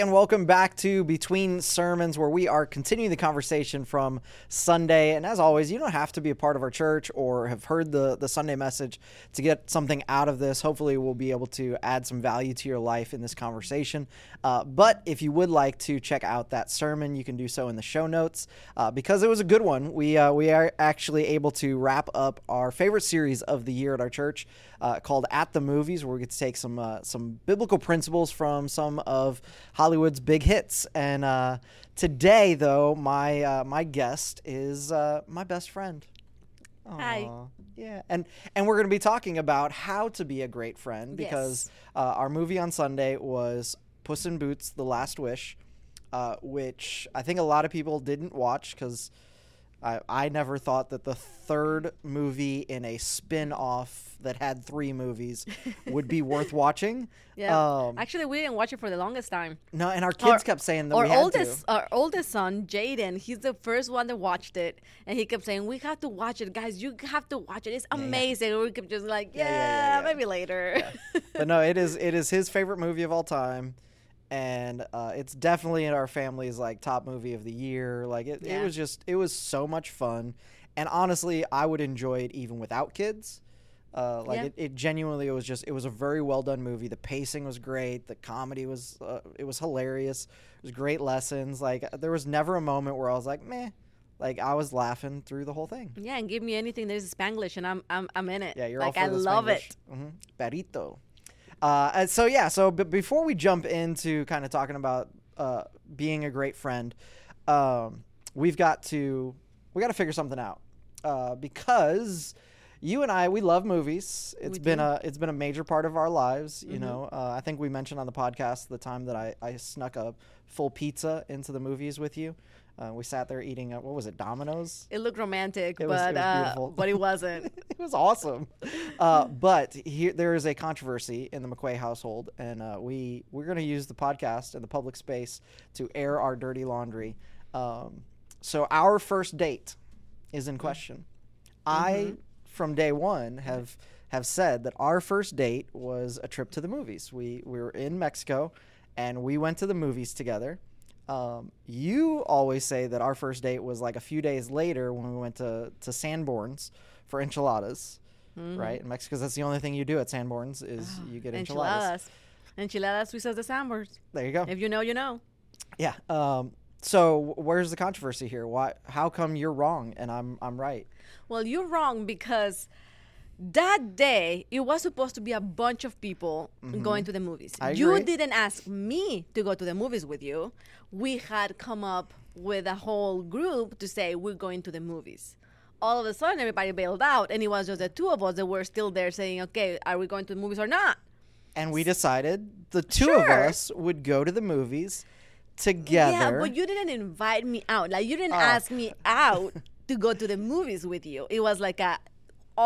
And welcome back to Between Sermons, where we are continuing the conversation from Sunday. And as always, you don't have to be a part of our church or have heard the, the Sunday message to get something out of this. Hopefully, we'll be able to add some value to your life in this conversation. Uh, but if you would like to check out that sermon, you can do so in the show notes. Uh, because it was a good one, we, uh, we are actually able to wrap up our favorite series of the year at our church uh, called At the Movies, where we get to take some, uh, some biblical principles from some of Hollywood's big hits. And uh, today, though, my uh, my guest is uh, my best friend. Hi. Yeah, and and we're going to be talking about how to be a great friend because uh, our movie on Sunday was Puss in Boots: The Last Wish, uh, which I think a lot of people didn't watch because. I, I never thought that the third movie in a spin-off that had three movies would be worth watching. Yeah. Um, Actually, we didn't watch it for the longest time. no, and our kids Our- kept saying that Our we had oldest, to. our oldest son, Jaden, he's the first one that watched it, and he kept saying, "We have to watch it, guys. You have to watch it. It's yeah. amazing." And we kept just like, Yeah, "Yeah, yeah, yeah, yeah. maybe later." but no, it is it is his favorite movie of all time, and uh, it's definitely in our family's like top movie of the year. Like it, it was just it was so much fun, and honestly, I would enjoy it even without kids. Uh, like Yeah. it, it genuinely it was just it was a very well done movie. The pacing was great. The comedy was uh, it was hilarious. It was great lessons. Like there was never a moment where I was like meh. Like I was laughing through the whole thing. yeah, and give me anything that is Spanglish, and I'm I'm I'm in it. Yeah, you're like all I for the love Spanglish. it. hmm Perrito. Uh, and so yeah, so b- before we jump into kind of talking about uh, being a great friend, um, we've got to we got to figure something out uh, because you and I we love movies. It's We been do. a it's been a major part of our lives. You Mhm. know, uh, I think we mentioned on the podcast the time that I, I snuck a full pizza into the movies with you. Uh, we sat there eating a, what was it Domino's? It looked romantic, It was- but it uh, beautiful. but it wasn't. it was awesome. Uh, but here there is a controversy in the McQuay household, and uh, we we're going to use the podcast and the public space to air our dirty laundry. Um, so our first date is in question. I, from day one, have have said that our first date was a trip to the movies. We we were in Mexico, and we went to the movies together. Um, you always say that our first date was like a few days later when we went to, to Sanborn's for enchiladas, right? In Mexico, that's the only thing you do at Sanborn's is you get enchiladas. enchiladas. Enchiladas, we says the Sanborn's. There you go. If you know, you know. Yeah. Um, so where's the controversy here? Why? How come you're wrong and I'm I'm right? Well, you're wrong because that day it was supposed to be a bunch of people going to the movies. Mm-hmm. I you agree. didn't ask me to go to the movies with you. We had come up with a whole group to say we're going to the movies. All of a sudden, everybody bailed out, and it was just the two of us that were still there saying, "Okay, are we going to the movies or not?" And we decided the two of us would go to the movies together. Yeah, but you didn't invite me out. Like you didn't Oh. ask me out to go to the movies with you. It was like a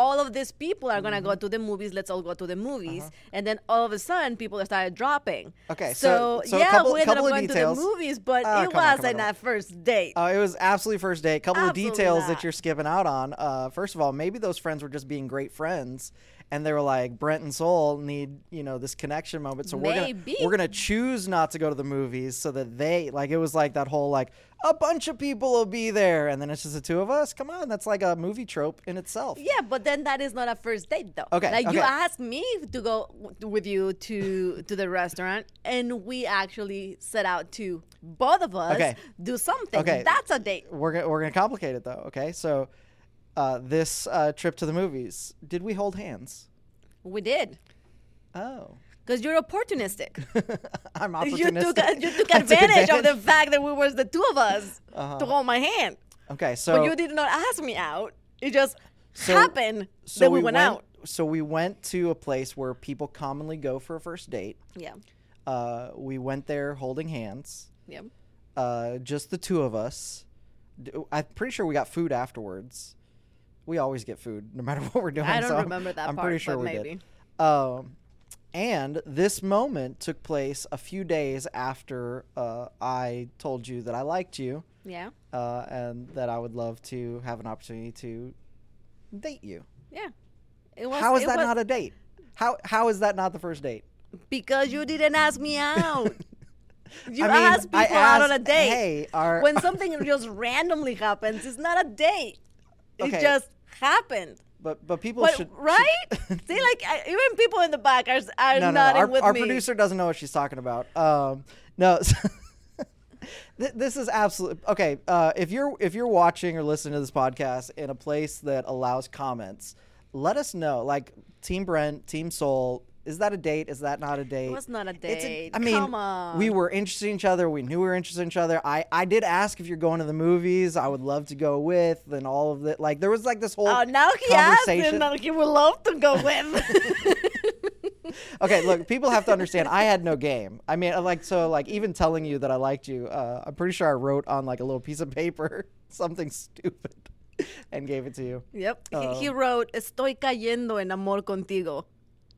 all of these people are gonna Mm-hmm. go to the movies. Let's all go to the movies. Uh-huh. And then all of a sudden, people started dropping. Okay, so- so, so a yeah, couple- we ended up of going details. to the movies, but Oh, it come on, come on, wasn't a first date. Uh, it was absolutely first date. A couple of Absolutely details that you're skipping out on. Uh, first of all, maybe those friends were just being great friends, and they were like, Brent and Sol need you know this connection moment. So we're gonna we're gonna choose not to go to the movies so that they like it was like that whole like a bunch of people will be there, and then it's just the two of us. Come on, that's like a movie trope in itself. yeah, but then that is not a first date, though. Okay, like okay. you asked me to go with you to to the restaurant, and we actually set out to both of us Okay. do something. Okay. That's a date. We're gonna we're gonna complicate it though. Okay, so uh, this uh, trip to the movies, did we hold hands? We did. Oh. Because you're opportunistic. I'm You opportunistic. took, you took I advantage of the fact that we were the two of us Uh-huh. to hold my hand. Okay, so but you did not ask me out. It just So- happened that we, went, out. So we went to a place where people commonly go for a first date. Yeah. Uh, we went there holding hands, Yeah. uh, just the two of us. I'm pretty sure we got food afterwards. We always get food, no matter what we're doing. I don't so remember that I'm part, pretty sure we maybe. did. Um, and this moment took place a few days after uh, I told you that I liked you Yeah. uh, and that I would love to have an opportunity to date you. Yeah. It was, How is that was not a date? How how is that not the first date? because you didn't ask me out. You I mean, ask people I out on a date. Hey, are, when something just randomly happens, it's not a date. It just happened. But but people But should right? should- See, like I, even people in the back are are no, no, no. Our, with our me. producer doesn't know what she's talking about. Um, no. th- this is absolutely okay. Uh, if you're if you're watching or listening to this podcast in a place that allows comments, let us know. Like Team Brent, Team Sol. Is that a date? Is that not a date? was not a date. I mean, Come on. we were interested in each other. We knew we were interested in each other. I, I did ask if you're going to the movies. I would love to go with, and all of that. Like there was like this whole Oh, now he asked conversation. and now he would love to go with. okay, look, people have to understand. I had no game. I mean, like, so, like, even telling you that I liked you, uh, I'm pretty sure I wrote on like a little piece of paper something stupid and gave it to you. yep. He, Oh. he wrote, "Estoy cayendo en amor contigo."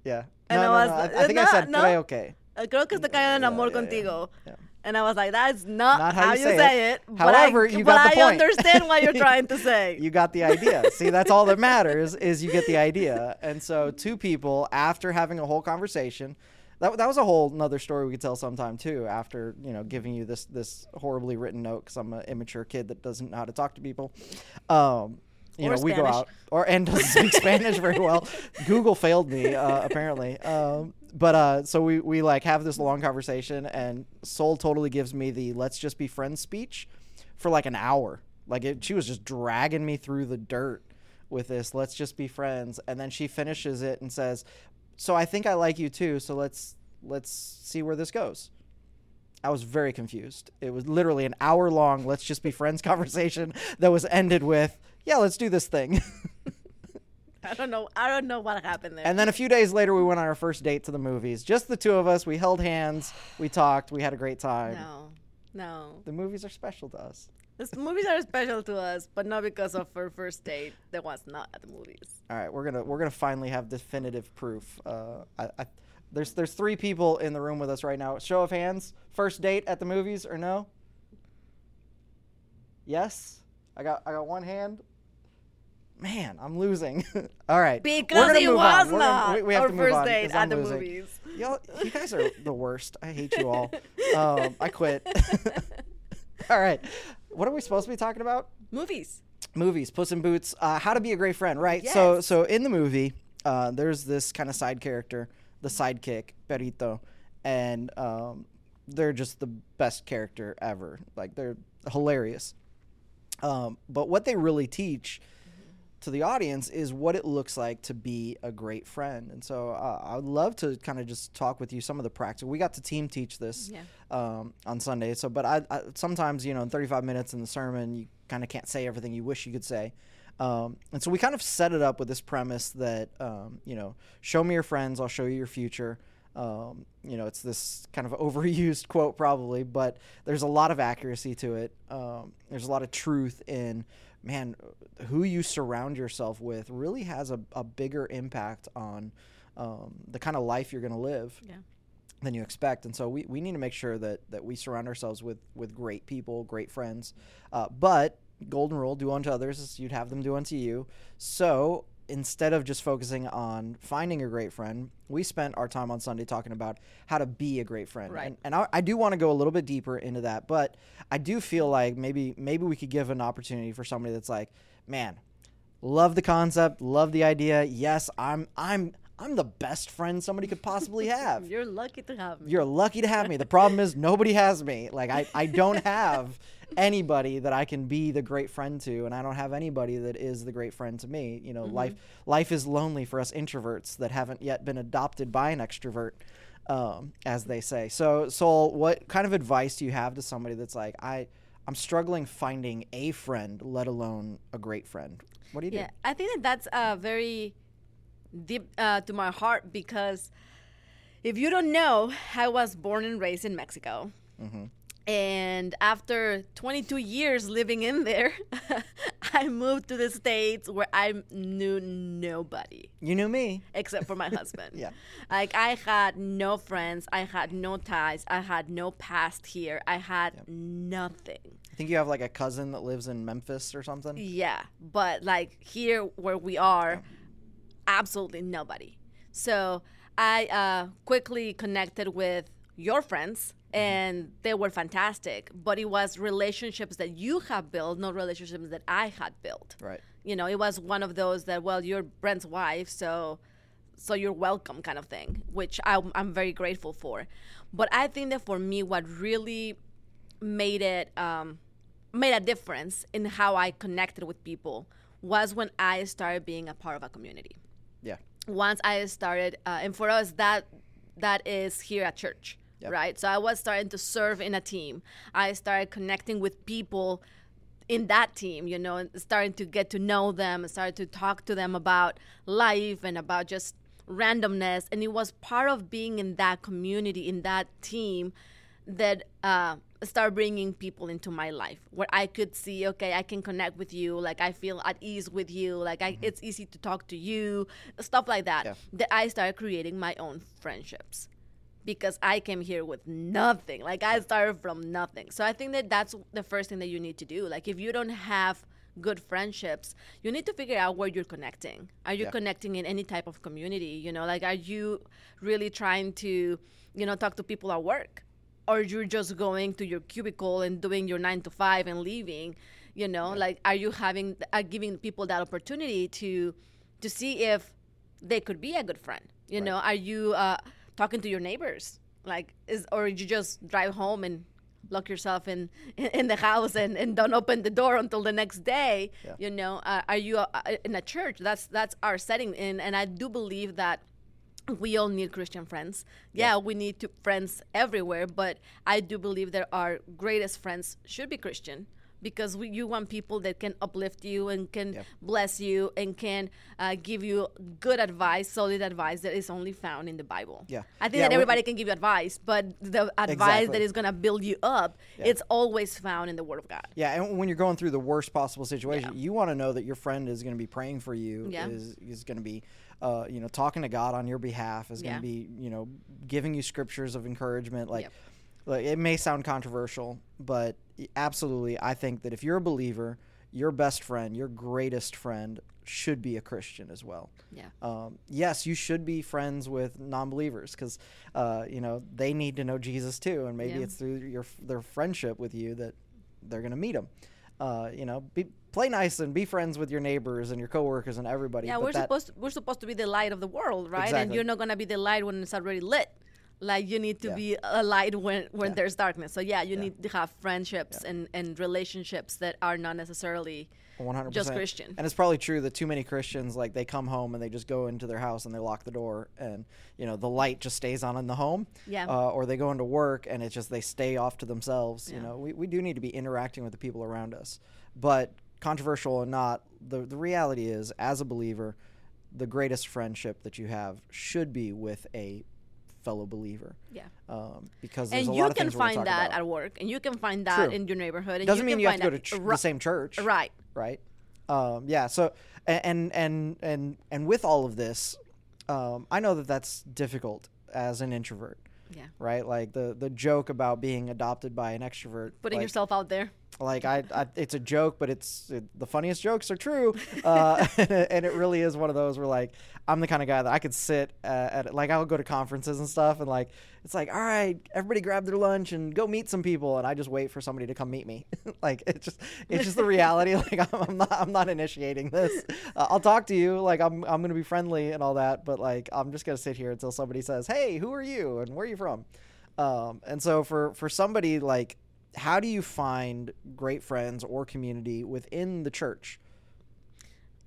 Yeah. And no, I was no. I, like, I think I said no." que. Uh, Creo que estoy cayendo en amor yeah, yeah, contigo. yeah. And I was like, that's not, Not how how, you say say, it. it. However, but I, you but got the I point. understand what you're trying to say. You got the idea. See, that's all that matters is you get the idea. And so, two people after having a whole conversation, that, that was a whole another story we could tell sometime too. After you know giving you this this horribly written note because I'm an immature kid that doesn't know how to talk to people. Um, you Or know, we go out or and doesn't speak Spanish very well. Google failed me uh, apparently. Um, but uh, so we we like have this long conversation, and Sol totally gives me the "let's just be friends" speech for like an hour. Like it, she was just dragging me through the dirt with this. Let's just be friends, and then she finishes it and says, "So I think I like you too. So let's let's see where this goes." I was very confused. It was literally an hour long "let's just be friends" conversation that was ended with, "Yeah, let's do this thing." I don't know. I don't know what happened there. and then a few days later, we went on our first date to the movies. Just the two of us. We held hands. We talked. We had a great time. no, no. The movies are special to us. The movies are special to us, but not because of our first date that was not at the movies. All right, we're gonna we're gonna finally have definitive proof. Uh, I, I, there's there's three people in the room with us right now. Show of hands. First date at the movies or no? Yes. I got I got one hand. Man, I'm losing. All right, we're Because it move on. was We're not gonna, we, we have our to move first on date 'cause I'm at the losing. movies. Y'all, you guys are the worst. I hate you all. Um, I quit. all right, what are we supposed to be talking about? Movies. movies puss in boots uh, how to be a great friend right so Yes. so in the movie uh, there's this kind of side character the sidekick perito and um, they're just the best character ever like they're hilarious um, but what they really teach to the audience is what it looks like to be a great friend and so uh, i would love to kind of just talk with you some of the practice. we got to team teach this Yeah. um, on Sunday. So, but I, I sometimes you know in 35 minutes in the sermon you kind of can't say everything you wish you could say, um, and so we kind of set it up with this premise that um, you know, show me your friends, I'll show you your future. Um, you know, it's this kind of overused quote probably, but there's a lot of accuracy to it. Um, there's a lot of truth in man, who you surround yourself with really has a, a bigger impact on um, the kind of life you're going to live Yeah. than you expect. And so we, we need to make sure that, that we surround ourselves with, with great people, great friends. Uh, but golden rule, do unto others as you'd have them do unto you. So instead of just focusing on finding a great friend, we spent our time on Sunday talking about how to be a great friend. Right. And, and I, I do want to go a little bit deeper into that, but I do feel like maybe maybe we could give an opportunity for somebody that's like, man, love the concept, love the idea. Yes, I'm I'm I'm the best friend somebody could possibly have. You're lucky to have me. You're lucky to have me. The problem is nobody has me. Like I, I don't have anybody that I can be the great friend to, and I don't have anybody that is the great friend to me. You know, life life is lonely for us introverts that haven't yet been adopted by an extrovert, um, as they say. So, Sol, what kind of advice do you have to somebody that's like, I, I'm struggling finding a friend, let alone a great friend? What do you do? Yeah, I think that that's uh, very deep uh, to my heart because if you don't know, I was born and raised in Mexico. Mm-hmm. And after 22 years living in there, I moved to the States where I knew nobody? You knew me. except for my husband. Yeah. Like I had no friends, I had no ties, I had no past here, I had nothing. I think you have like a cousin that lives in Memphis or something. Yeah, but like here where we are, absolutely nobody. So I uh, quickly connected with your friends and they were fantastic. But it was relationships that you have built, not relationships that I had built. Right. You know, it was one of those that well, you're Brent's wife, so so you're welcome kind of thing, which I'm, I'm very grateful for. But I think that for me, what really made it um, made a difference in how I connected with people was when I started being a part of a community. Yeah. Once I started, uh, and for us that that is here at church, Yep. right? So I was starting to serve in a team. I started connecting with people in that team, you know, and starting to get to know them, started to talk to them about life and about just randomness. And it was part of being in that community, in that team, that uh, started bringing people into my life where I could see, okay, I can connect with you, like I feel at ease with you, like I, it's easy to talk to you, stuff like that. Yeah. That I started creating my own friendships because I came here with nothing. Like I started from nothing. So I think that that's the first thing that you need to do. Like if you don't have good friendships, you need to figure out where you're connecting. Are you Yeah. connecting in any type of community? You know, like are you really trying to, you know, talk to people at work? Or you're just going to your cubicle and doing your nine to five and leaving? You know, like are you having are giving people that opportunity to to see if they could be a good friend. You know, are you uh, talking to your neighbors? Like, is or you just drive home and lock yourself in in the house and, and don't open the door until the next day? Yeah. You know, uh, are you uh, in a church? That's that's our setting, and and I do believe that we all need Christian friends. Yeah, we need to friends everywhere, but I do believe that our greatest friends should be Christian because we, you want people that can uplift you and can Yeah. bless you and can uh, give you good advice, solid advice that is only found in the Bible. Yeah. I think Yeah, that everybody can give you advice, but the advice Exactly. that is going to build you up, Yeah. it's always found in the Word of God. Yeah, and when you're going through the worst possible situation, Yeah. you want to know that your friend is going to be praying for you. Is is going to be, uh, you know, talking to God on your behalf. Is going Yeah. to be, you know, giving you scriptures of encouragement. Like, Yep. like, it may sound controversial, but absolutely, I think that if you're a believer, your best friend, your greatest friend, should be a Christian as well. Yeah. Um, yes, you should be friends with non-believers because, uh, you know, they need to know Jesus too, and maybe Yeah. it's through your their friendship with you that they're going to meet him. Uh, you know, be, play nice and be friends with your neighbors and your coworkers and everybody. Yeah, but we're supposed to, we're supposed to be the light of the world, right? And you're not gonna be the light when it's already lit. Like you need to Yeah. be a light when when Yeah. there's darkness. So yeah, you Yeah. need to have friendships and and relationships that are not necessarily 100%. just Christian. And it's probably true that too many Christians like they come home and they just go into their house and they lock the door and you know the light just stays on in the home. Yeah. Uh, or they go into work and it's just they stay off to themselves. You know, we, we do need to be interacting with the people around us. But controversial or not, the the reality is as a believer, the greatest friendship that you have should be with a fellow believer. yeah. Um, because there's And a you lot of can we're gonna find that about. at work, and you can find that True. in your neighborhood. And doesn't you mean can you have to go to ch- Ri- the same church Right. right um, yeah so and and and and with all of this um, i know that that's difficult as an introvert Yeah. right like the the joke about being adopted by an extrovert Putting like, yourself out there. Like I, I it's a joke but it's it, the funniest jokes are true. Uh, and it really is one of those where like i'm the kind of guy that i could sit uh, at like i'll go to conferences and stuff and like it's like all right everybody grab their lunch and go meet some people and i just wait for somebody to come meet me. Like it's just it's just the reality. Like I'm, I'm not i'm not initiating this. Uh, i'll talk to you like i'm i'm gonna be friendly and all that but like i'm just gonna sit here until somebody says hey who are you and where are you from? Um, and so for for somebody like how do you find great friends or community within the church?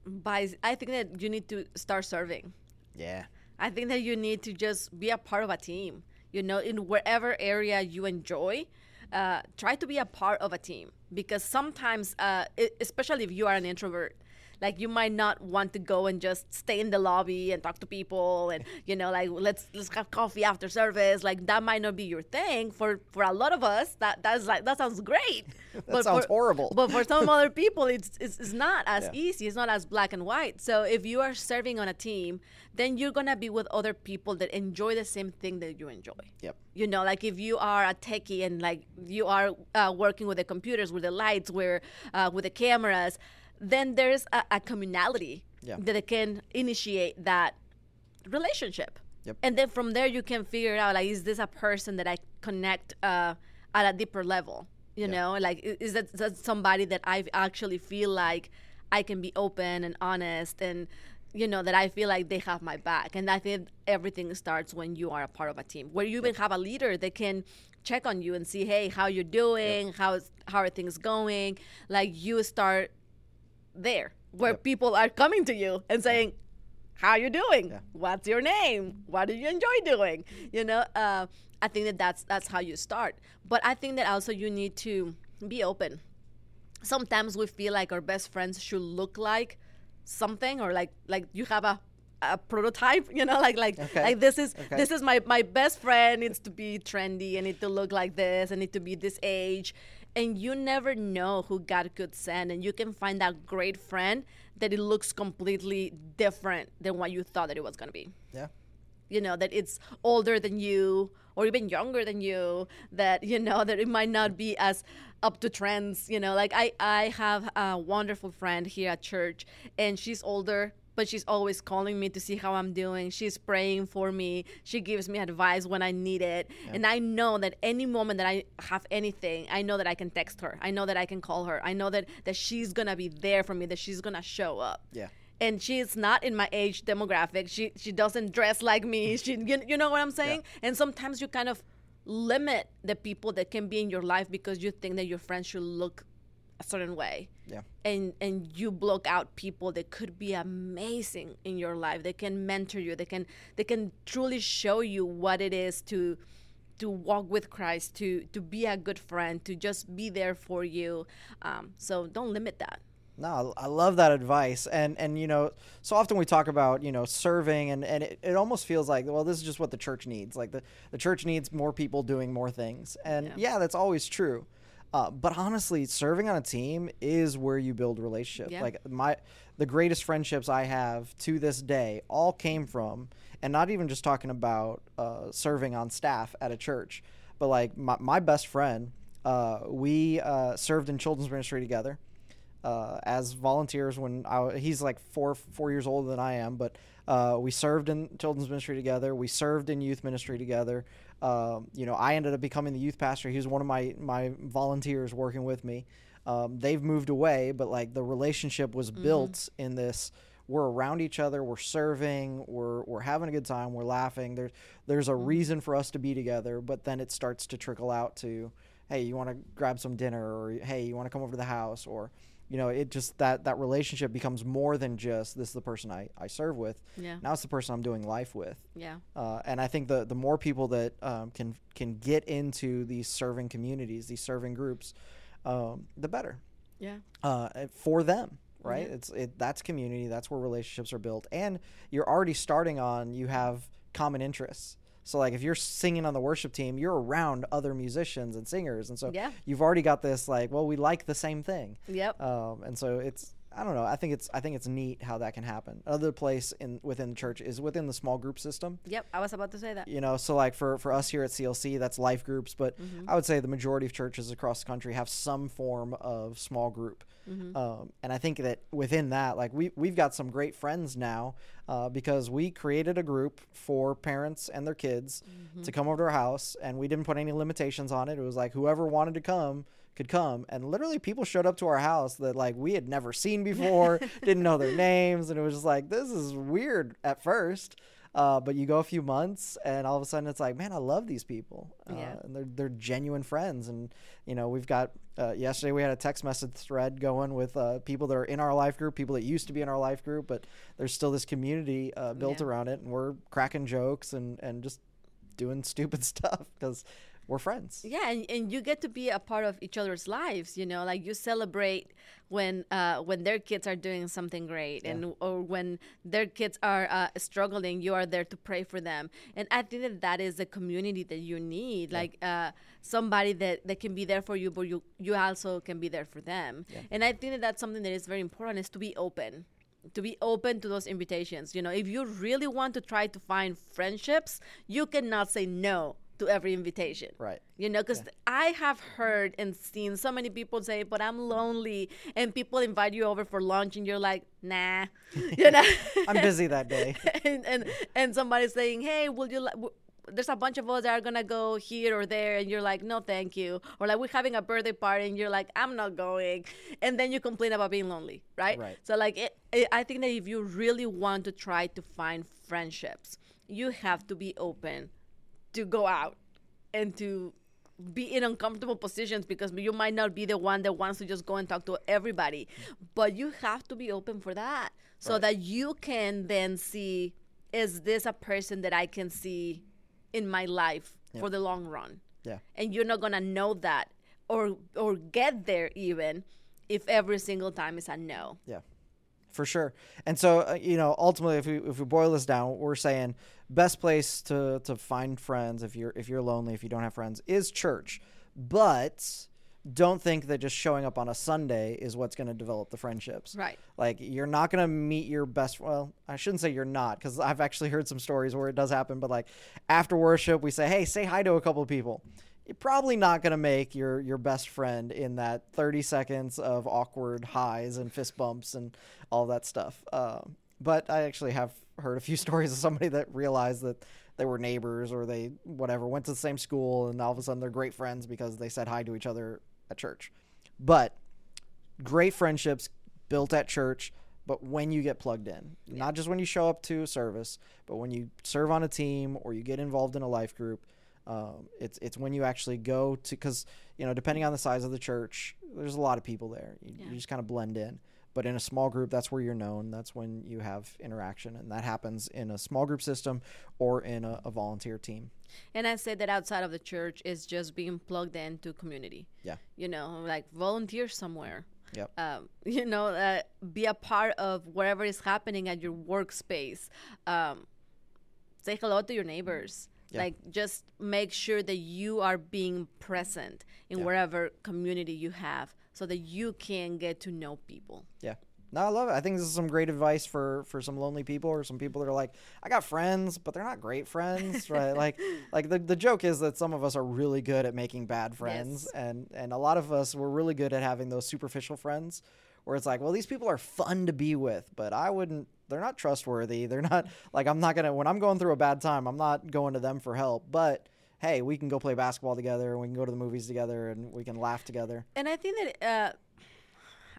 By I think that you need to start serving. Yeah. I think that you need to just be a part of a team. You know, in wherever area you enjoy, uh, try to be a part of a team because sometimes, uh, especially if you are an introvert, like you might not want to go and just stay in the lobby and talk to people and you know like let's let's have coffee after service like that might not be your thing for for a lot of us that that's like that sounds great That sounds for, horrible. but for some other people it's, it's it's not as Yeah. easy it's not as black and white so if you are serving on a team then you're gonna be with other people that enjoy the same thing that you enjoy Yep. you know like if you are a techie and like you are uh, working with the computers with the lights where uh, with the cameras then there's a, a communality Yeah. that can initiate that relationship Yep. and then from there you can figure out like is this a person that i connect uh, at a deeper level. You know, like is that, that somebody that I actually feel like I can be open and honest and you know that I feel like they have my back. And I think everything starts when you are a part of a team where you even have a leader that can check on you and see, hey, how you're doing, how's how are things going. Like you start there where Yep. people are coming to you and saying, "How are you doing? Yeah. What's your name? What do you enjoy doing?" You know, uh, I think that that's that's how you start. But I think that also you need to be open. Sometimes we feel like our best friends should look like something, or like like you have a a prototype, you know, like like Okay. like this is Okay. this is my my best friend needs to be trendy, and need to look like this, and need to be this age, and you never know who God could send, and you can find that great friend that it looks completely different than what you thought that it was gonna be Yeah. you know that it's older than you or even younger than you that you know that it might not be as up to trends you know like i i have a wonderful friend here at church and she's older but she's always calling me to see how i'm doing she's praying for me she gives me advice when i need it and i know that any moment that i have anything i know that i can text her i know that i can call her i know that that she's gonna be there for me that she's gonna show up Yeah. and she's not in my age demographic. She she doesn't dress like me. She you, you know what I'm saying? And sometimes you kind of limit the people that can be in your life because you think that your friends should look a certain way. Yeah. And and you block out people that could be amazing in your life. They can mentor you. They can they can truly show you what it is to to walk with Christ, to to be a good friend, to just be there for you. Um, so don't limit that. No, I love that advice, and and you know, so often we talk about you know serving, and and it, it almost feels like well, this is just what the church needs. Like the the church needs more people doing more things, and Yeah. yeah, that's always true. Uh, but honestly, serving on a team is where you build relationships. Yeah. Like my the greatest friendships I have to this day all came from, and not even just talking about uh, serving on staff at a church, but like my my best friend, uh, we uh, served in children's ministry together uh, as volunteers when I, he's like four four years older than I am, but uh, we served in children's ministry together. We served in youth ministry together. Um, you know, I ended up becoming the youth pastor. He was one of my my volunteers working with me. Um, they've moved away, but like the relationship was built in this. We're around each other. We're serving. We're we're having a good time. We're laughing. There's there's a reason for us to be together. But then it starts to trickle out to, hey, you want to grab some dinner, or hey, you want to come over to the house, or you know, it just that that relationship becomes more than just this is the person I, I serve with. Yeah. Now it's the person I'm doing life with. Yeah. Uh, and I think the the more people that um, can can get into these serving communities, these serving groups, um, the better Yeah. uh, for them. Right? Yeah. It's it that's community. That's where relationships are built, and you're already starting on. You have common interests. So like if you're singing on the worship team, you're around other musicians and singers, and so Yeah. you've already got this like, well, we like the same thing. Yep. Um, and so it's I don't know. I think it's I think it's neat how that can happen. Another place in within the church is within the small group system. Yep, I was about to say that. You know, so like for for us here at CLC, that's life groups, but Mm-hmm. I would say the majority of churches across the country have some form of small group. Mm-hmm. Um, and I think that within that, like we we've got some great friends now uh, because we created a group for parents and their kids Mm-hmm. to come over to our house, and we didn't put any limitations on it. It was like whoever wanted to come could come, and literally people showed up to our house that like we had never seen before, didn't know their names, and it was just like this is weird at first. Uh, but you go a few months, and all of a sudden it's like, man, I love these people, uh, Yeah. and they're they're genuine friends. And you know, we've got uh, yesterday we had a text message thread going with uh, people that are in our life group, people that used to be in our life group, but there's still this community uh, built Yeah. around it, and we're cracking jokes and and just doing stupid stuff because we're friends. Yeah, and, and you get to be a part of each other's lives. You know, like you celebrate when uh, when their kids are doing something great, and or when their kids are uh, struggling, you are there to pray for them. And I think that that is the community that you need, like uh, somebody that, that can be there for you, but you you also can be there for them. And I think that that's something that is very important is to be open to be open to those invitations. You know, if you really want to try to find friendships, you cannot say no to every invitation. Right. You know, because I have heard and seen so many people say, "But I'm lonely," and people invite you over for lunch, and you're like, "Nah," you know. I'm busy that day. and, and and somebody's saying, "Hey, will you? Li- w- there's a bunch of us that are gonna go here or there, and you're like, no, thank you, or like we're having a birthday party, and you're like, I'm not going, and then you complain about being lonely, right? Right. So like, it, it, I think that if you really want to try to find friendships, you have to be open to go out and to be in uncomfortable positions because you might not be the one that wants to just go and talk to everybody. But you have to be open for that so Right. that you can then see is this a person that i can see in my life for the long run? Yeah. and you're not gonna know that or or get there even if every single time is a no. Yeah, for sure. And so, uh, you know, ultimately, if we if we boil this down, we're saying best place to to find friends if you're if you're lonely, if you don't have friends, is church. But don't think that just showing up on a Sunday is what's going to develop the friendships. Right. Like you're not going to meet your best. Well, I shouldn't say you're not because I've actually heard some stories where it does happen. But like after worship, we say, "Hey, say hi to a couple of people." You're probably not going to make your your best friend in that 30 seconds of awkward highs and fist bumps and all that stuff. Um, but I actually have heard a few stories of somebody that realized that they were neighbors or they whatever went to the same school and all of a sudden they're great friends because they said hi to each other at church. But great friendships built at church but when you get plugged in not just when you show up to a service but when you serve on a team or you get involved in a life group um, it's it's when you actually go to because you know depending on the size of the church there's a lot of people there you, Yeah. you just kind of blend in but in a small group that's where you're known that's when you have interaction and that happens in a small group system or in a, a volunteer team And I say that outside of the church is just being plugged into community. Yeah. You know, like volunteer somewhere. Yep. Um, you know, uh, be a part of whatever is happening at your workspace. Um, say hello to your neighbors. Yeah. Like, just make sure that you are being present in Yeah. wherever community you have so that you can get to know people. Yeah. No, I love it. I think this is some great advice for for some lonely people or some people that are like, I got friends, but they're not great friends, right? like like the, the joke is that some of us are really good at making bad friends Yes. and and a lot of us we're really good at having those superficial friends where it's like, well, these people are fun to be with, but I wouldn't they're not trustworthy. They're not like I'm not going to when I'm going through a bad time, I'm not going to them for help, but hey, we can go play basketball together and we can go to the movies together and we can laugh together. And I think that uh,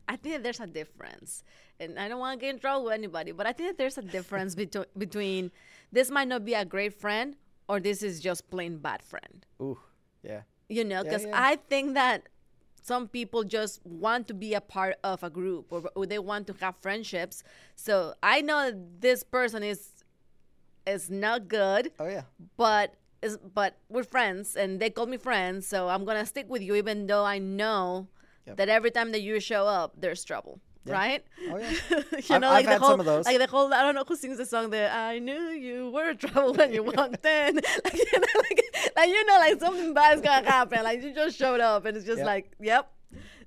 I think that there's a difference, and I don't want to get in trouble with anybody, but I think that there's a difference between between this might not be a great friend or this is just plain bad friend. Ooh. Yeah. You know, because yeah. I think that some people just want to be a part of a group or, or they want to have friendships. So I know that this person is is not good Oh yeah. but is but we're friends and they call me friends so i'm gonna stick with you even though i know Yep. that every time that you show up there's trouble Yeah. right Oh, yeah. you I've- know I've like the had whole some of those. like the whole i don't know who sings the song that i knew you were trouble when you walked in like, you know, like, like you know like something bad is gonna happen like you just showed up and it's just Yep. like yep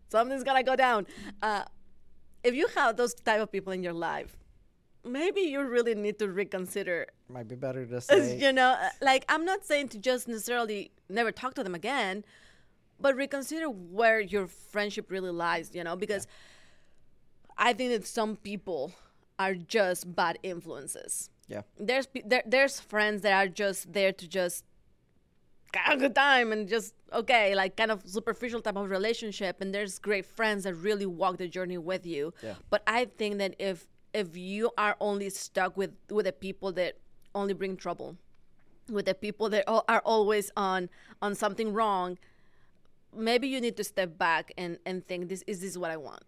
something's gonna go down uh, if you have those type of people in your life maybe you really need to reconsider Might be better to say. you know, uh, like I'm not saying to just necessarily never talk to them again, but reconsider where your friendship really lies, you know, because I think that some people are just bad influences. Yeah. There's there, there's friends that are just there to just have a good time and just okay, like kind of superficial type of relationship and there's great friends that really walk the journey with you. Yeah. But I think that if if you are only stuck with with the people that only bring trouble, with the people that are always on on something wrong, maybe you need to step back and and think this is this what I want.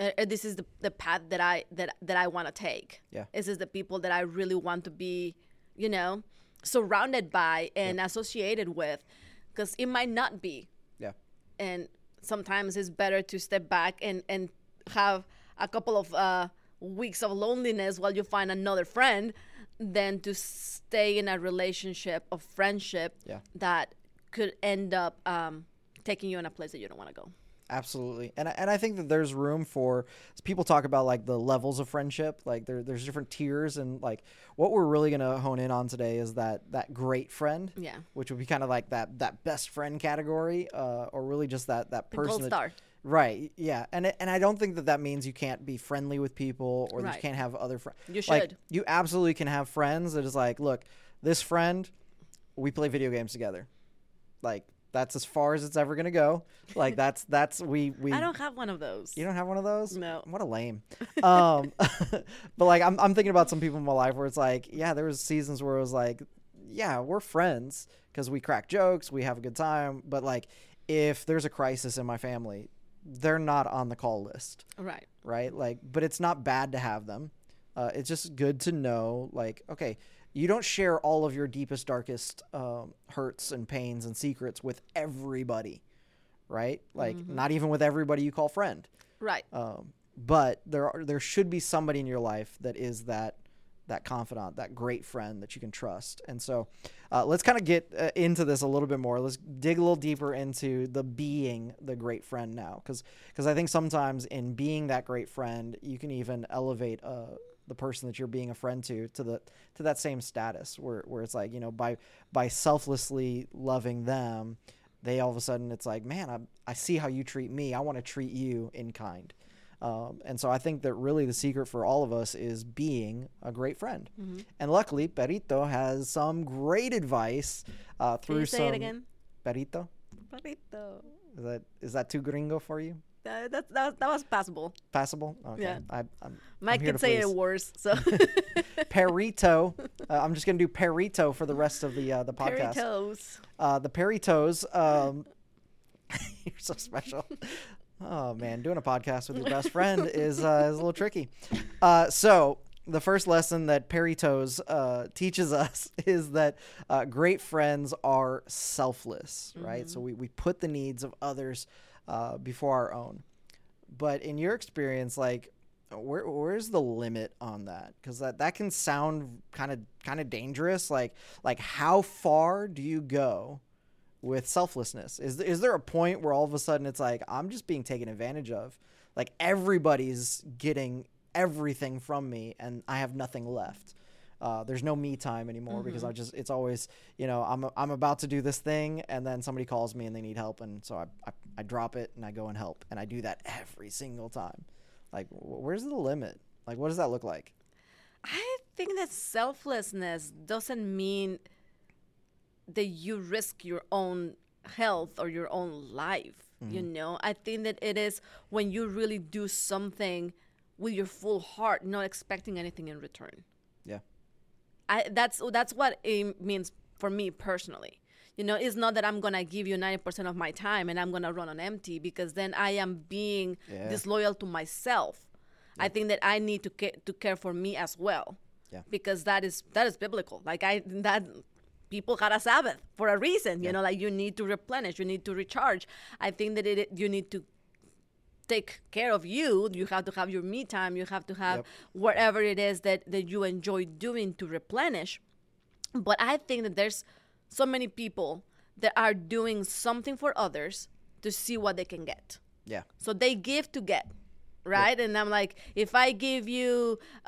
Uh, uh, this is the, the path that I that that I want to take. Yeah. This is the people that I really want to be, you know, surrounded by and associated with, because it might not be. Yeah. And sometimes it's better to step back and and have a couple of uh, weeks of loneliness while you find another friend, than to stay in a relationship of friendship Yeah. that could end up um, taking you in a place that you don't want to go. Absolutely, and I- and I think that there's room for people talk about like the levels of friendship. Like there, there's different tiers, and like what we're really gonna hone in on today is that that great friend, Yeah. which would be kind of like that that best friend category, uh, or really just that that The person. gold that- star. Right. Yeah, and it, and I don't think that that means you can't be friendly with people or that you can't have other friends. You Like, should. you absolutely can have friends that is like, look, this friend, we play video games together. Like that's as far as it's ever gonna go. Like that's that's we we. I don't have one of those. You don't have one of those? No. What a lame. um, but like I'm I'm thinking about some people in my life where it's like, yeah, there was seasons where it was like, yeah, we're friends because we crack jokes, we have a good time, but like if there's a crisis in my family, they're not on the call list, Right. right? Like, but it's not bad to have them. Uh, it's just good to know, like, okay, you don't share all of your deepest, darkest um, hurts and pains and secrets with everybody, right? Like, not even with everybody you call friend. Right. Um, but there are there should be somebody in your life that is that that confidant, that great friend that you can trust. And so, uh, let's kind of get uh, into this a little bit more. Let's dig a little deeper into the being the great friend now, because because I think sometimes in being that great friend, you can even elevate uh, the person that you're being a friend to to the to that same status where where it's like you know by by selflessly loving them. They all of a sudden, it's like, man, I, I see how you treat me. I want to treat you in kind. Um, and so I think that really the secret for all of us is being a great friend. Mm-hmm. And luckily, Perito has some great advice uh, Can through you say some. it again? Perito, Perrito. is that is that too gringo for you? Uh, that, that, that was passable. Passable. Okay. Yeah. I, I'm, Mike I'm here can to say it worse. So Perito. uh, I'm just gonna do Perito for the rest of the uh, the podcast. Peritos. Uh, the Peritos. Um, you're so special. Oh man, doing a podcast with your best friend is uh, is a little tricky. Uh, so the first lesson that Peritos uh, teaches us is that uh, great friends are selfless, right? So we, we put the needs of others uh, before our own. But in your experience, like where where's the limit on that? Because that, that can sound kind of kind of dangerous. Like like how far do you go with selflessness? Is is there a point where all of a sudden it's like I'm just being taken advantage of? Like everybody's getting everything from me, and I have nothing left. Uh, there's no me time anymore because I just it's always you know I'm I'm about to do this thing and then somebody calls me and they need help and so I, I, I drop it and I go and help and I do that every single time. Like where's the limit? Like what does that look like? I think that selflessness doesn't mean that you risk your own health or your own life. You know, I think that it is when you really do something with your full heart, not expecting anything in return. Yeah. I that's that's what it means for me personally. You know, it's not that I'm gonna give you 90% of my time and I'm gonna run on empty because then I am being Yeah. disloyal to myself. I think that I need to care to care for me as well. Yeah. Because that is that is biblical. Like I that people got a Sabbath for a reason. You know, like you need to replenish, you need to recharge. I think that it you need to take care of you you have to have your me time you have to have Yep. whatever it is that that you enjoy doing to replenish. But i think that there's so many people that are doing something for others to see what they can get. Yeah. so they give to get right? And i'm like if i give you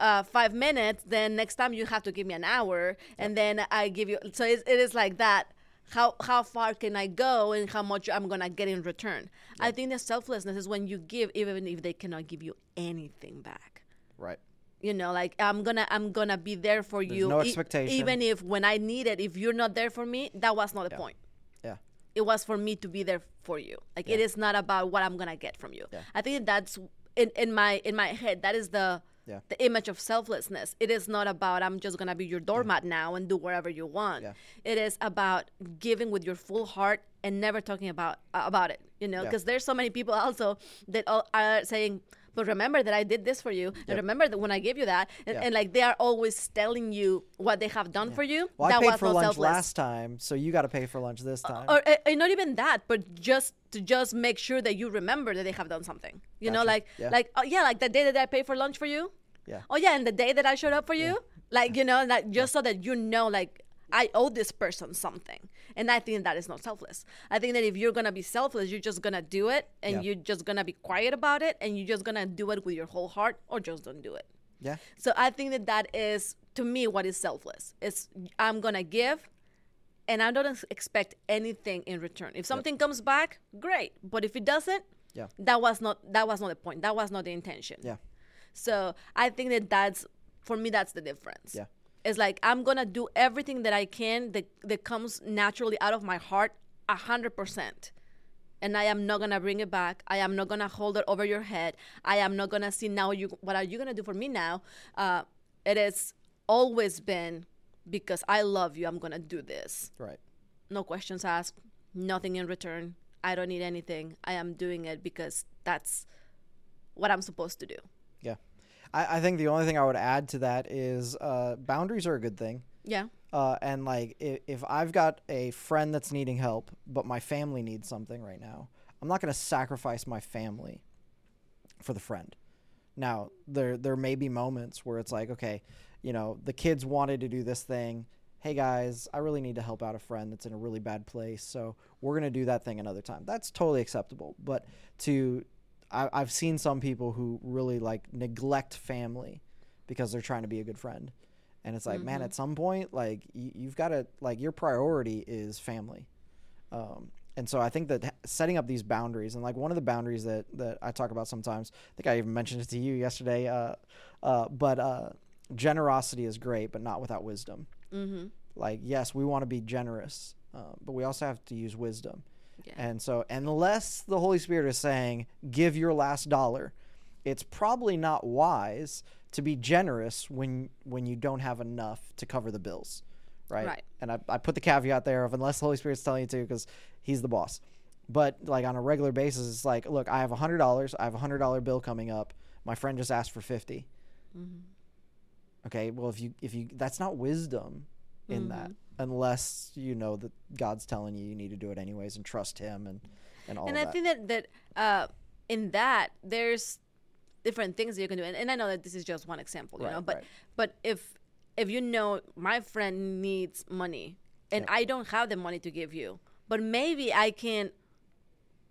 uh, five minutes then next time you have to give me an hour and then i give you so it's, it is like that how how far can i go and how much i'm gonna get in return i think that selflessness is when you give even if they cannot give you anything back Right. you know like i'm gonna i'm gonna be there for you no e- expectation. even if when i need it if you're not there for me that was not the point Yeah. it was for me to be there for you like it is not about what i'm gonna get from you Yeah. i think that's in, in my in my head that is the Yeah. the image of selflessness it is not about i'm just gonna be your doormat now and do whatever you want Yeah. it is about giving with your full heart and never talking about uh, about it you know Yeah. because there's so many people also that all are saying but remember that I did this for you, and remember that when I gave you that, and, Yeah. and like they are always telling you what they have done for you. Well, that I paid was for lunch selfless last time, so you got to pay for lunch this time. or uh, uh, not even that, but just to just make sure that you remember that they have done something. You know, like Yeah. like oh yeah, like the day that I paid for lunch for you. Yeah. Oh yeah, and the day that I showed up for you, like you know, like just so that you know, like I owe this person something, and I think that is not selfless. I think that if you're gonna be selfless, you're just gonna do it, and Yeah. you're just gonna be quiet about it, and you're just gonna do it with your whole heart, or just don't do it. yeah. So I think that that is to me what is selfless. It's I'm gonna give, and I don't expect anything in return. If something comes back, great. But if it doesn't, Yeah. that was not that was not the point. That was not the intention. Yeah. So I think that that's for me that's the difference. Yeah. It's like I'm gonna do everything that I can that that comes naturally out of my heart, a hundred percent. And I am not gonna bring it back. I am not gonna hold it over your head. I am not gonna see now. You, what are you gonna do for me now? Uh, it has always been because I love you. I'm gonna do this. Right. No questions asked. Nothing in return. I don't need anything. I am doing it because that's what I'm supposed to do. I, I think the only thing I would add to that is uh, boundaries are a good thing. Yeah. Uh, and like if, if I've got a friend that's needing help, but my family needs something right now, I'm not going to sacrifice my family for the friend. Now there there may be moments where it's like, okay, you know, the kids wanted to do this thing. Hey guys, I really need to help out a friend that's in a really bad place, so we're gonna do that thing another time. That's totally acceptable. But to I, I've seen some people who really like neglect family because they're trying to be a good friend and it's like man Mm-hmm. at some point like you, you've got to like your priority is family um, and so i think that setting up these boundaries and like one of the boundaries that that i talk about sometimes i think i even mentioned it to you yesterday uh, uh, but uh, generosity is great but not without wisdom Mm-hmm. like yes we want to be generous uh, but we also have to use wisdom Yeah. and so unless the holy spirit is saying give your last dollar it's probably not wise to be generous when when you don't have enough to cover the bills right, Right. and I, I put the caveat there of unless the holy spirit's telling you to because he's the boss but like on a regular basis it's like look i have a hundred dollars i have a hundred dollar bill coming up my friend just asked for 50 Mm-hmm. okay well if you if you that's not wisdom in that unless you know that god's telling you you need to do it anyways and trust him and and all and I that think that that uh, in that there's different things that you can do, and, and I know that this is just one example, you Right, know, but right. but if if you know my friend needs money and I don't have the money to give you, but maybe I can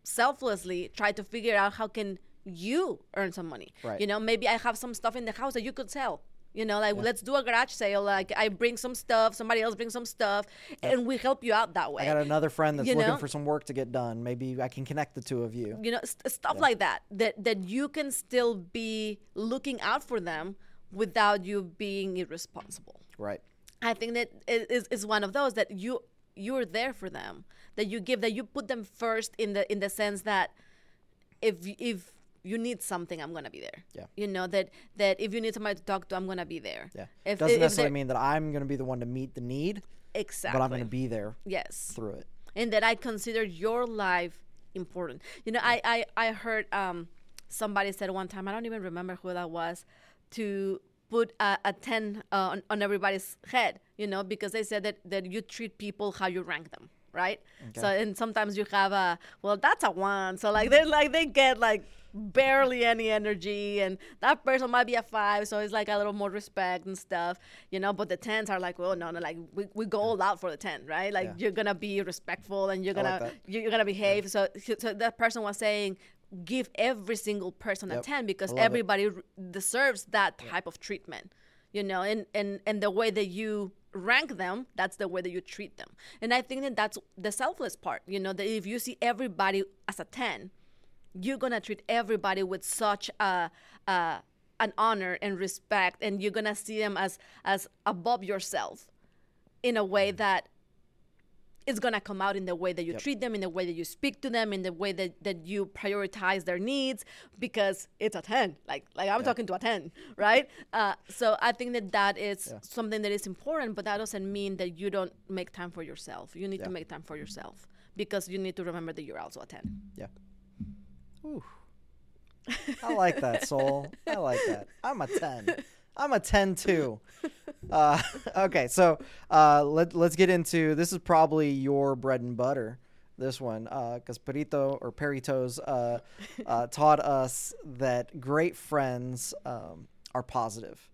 selflessly try to figure out how can you earn some money. Right. You know, maybe I have some stuff in the house that you could sell. You know, like let's do a garage sale. Like I bring some stuff, somebody else brings some stuff, and we help you out that way. i got another friend that's You looking know? for some work to get done maybe i can connect the two of you you know st- stuff like that that that you can still be looking out for them without you being irresponsible right i think that it is, is one of those that you you're there for them that you give that you put them first in the in the sense that if if you need something i'm gonna be there Yeah. you know that that if you need somebody to talk to i'm gonna be there yeah if, doesn't if necessarily mean that i'm going to be the one to meet the need exactly but i'm going to be there yes through it and that I consider your life important. You know, I, I, I heard um, somebody said one time, I don't even remember who that was, to put a, a 10 uh, on, on everybody's head, you know, because they said that, that you treat people how you rank them. Right. Okay. So, and sometimes you have a, well, that's a one. So, like, they're like, they get like barely any energy, and that person might be a five. So, it's like a little more respect and stuff, you know. But the tens are like, well, no, no, like, we, we go all out for the 10, right? Like, Yeah. you're to be respectful and you're gonna you- you're gonna behave. So, so that person was saying, give every single person Yep. a ten because I love it. everybody r- deserves that type of treatment. You know, and and and the way that you rank them, that's the way that you treat them. And I think that that's the selfless part. You know, that if you see everybody as a ten, you're gonna treat everybody with such a. a an honor and respect and you're gonna see them as as above yourself in a Mm. way that it's gonna come out in the way that you treat them, in the way that you speak to them, in the way that, that you prioritize their needs, because it's a ten. Like like I'm talking to a ten, right? Uh, so I think that that is something that is important, but that doesn't mean that you don't make time for yourself. You need Yeah. to make time for yourself because you need to remember that you're also a ten. Yeah. Ooh. I like that, Sol. I like that. I'm a 10. I'm a 10 too. Uh, okay, so uh, let, let's get into this is probably your bread and butter, this one, because Perrito or Perritos uh, uh, taught us that great friends um, are positive.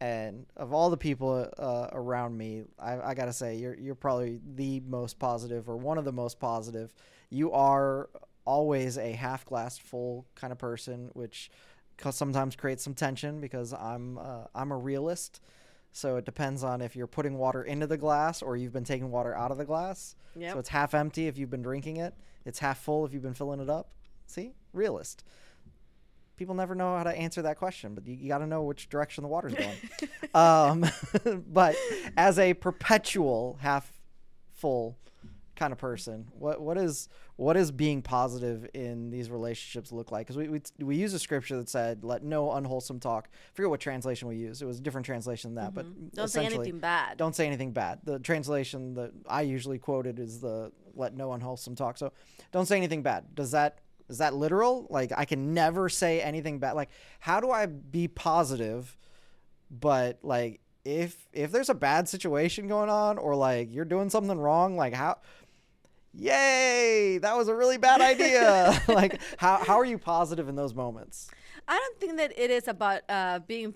And of all the people uh, around me, I, I gotta say you're you're probably the most positive or one of the most positive. You are always a half glass full kind of person, which sometimes creates some tension because I'm uh, I'm a realist. So it depends on if you're putting water into the glass or you've been taking water out of the glass. Yep. So it's half empty if you've been drinking it. It's half full if you've been filling it up. See, realist. people never know how to answer that question, but you, you got to know which direction the water's going. um, but as a perpetual half full kind of person, what what is what is being positive in these relationships look like? Because we, we we use a scripture that said, "Let no unwholesome talk." I forget what translation we use. It was a different translation than that, but Mm-hmm. Don't say anything bad. Don't say anything bad. The translation that I usually quoted is the "Let no unwholesome talk." So, don't say anything bad. Does that is that literal? Like I can never say anything bad. Like how do I be positive, but like if if there's a bad situation going on or like you're doing something wrong, like how yay that was a really bad idea like how, how are you positive in those moments I don't think that it is about uh, being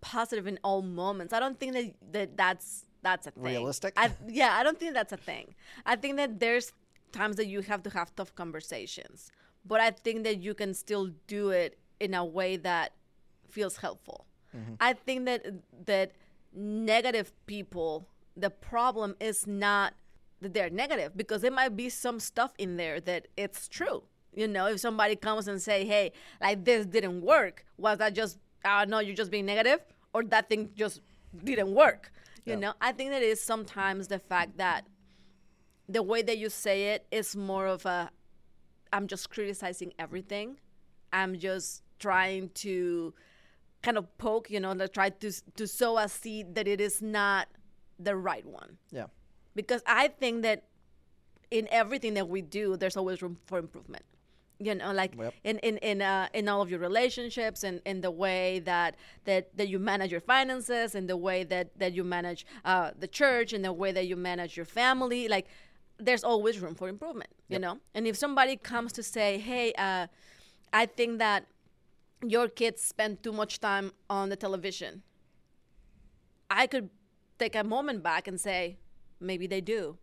positive in all moments. I don't think that, that that's that's a thing. Realistic? I, yeah, I don't think that's a thing. I think that there's times that you have to have tough conversations, but I think that you can still do it in a way that feels helpful. I think that that negative people, the problem is not that they're negative because there might be some stuff in there that it's true. You know, if somebody comes and say, "Hey, like this didn't work," was that just, "Oh no, you're just being negative," or that thing just didn't work? You Yeah. know, I think that is sometimes the fact that the way that you say it is more of a, I'm just criticizing everything. I'm just trying to kind of poke, you know, to try to to sow a seed that it is not the right one yeah because I think that in everything that we do, there's always room for improvement. You know, like Yep. in in in uh, in all of your relationships and in the way that that that you manage your finances and the way that that you manage uh, the church and the way that you manage your family, like there's always room for improvement. You know, and if somebody comes to say, "Hey, uh, I think that your kids spend too much time on the television," I could take a moment back and say, maybe they do.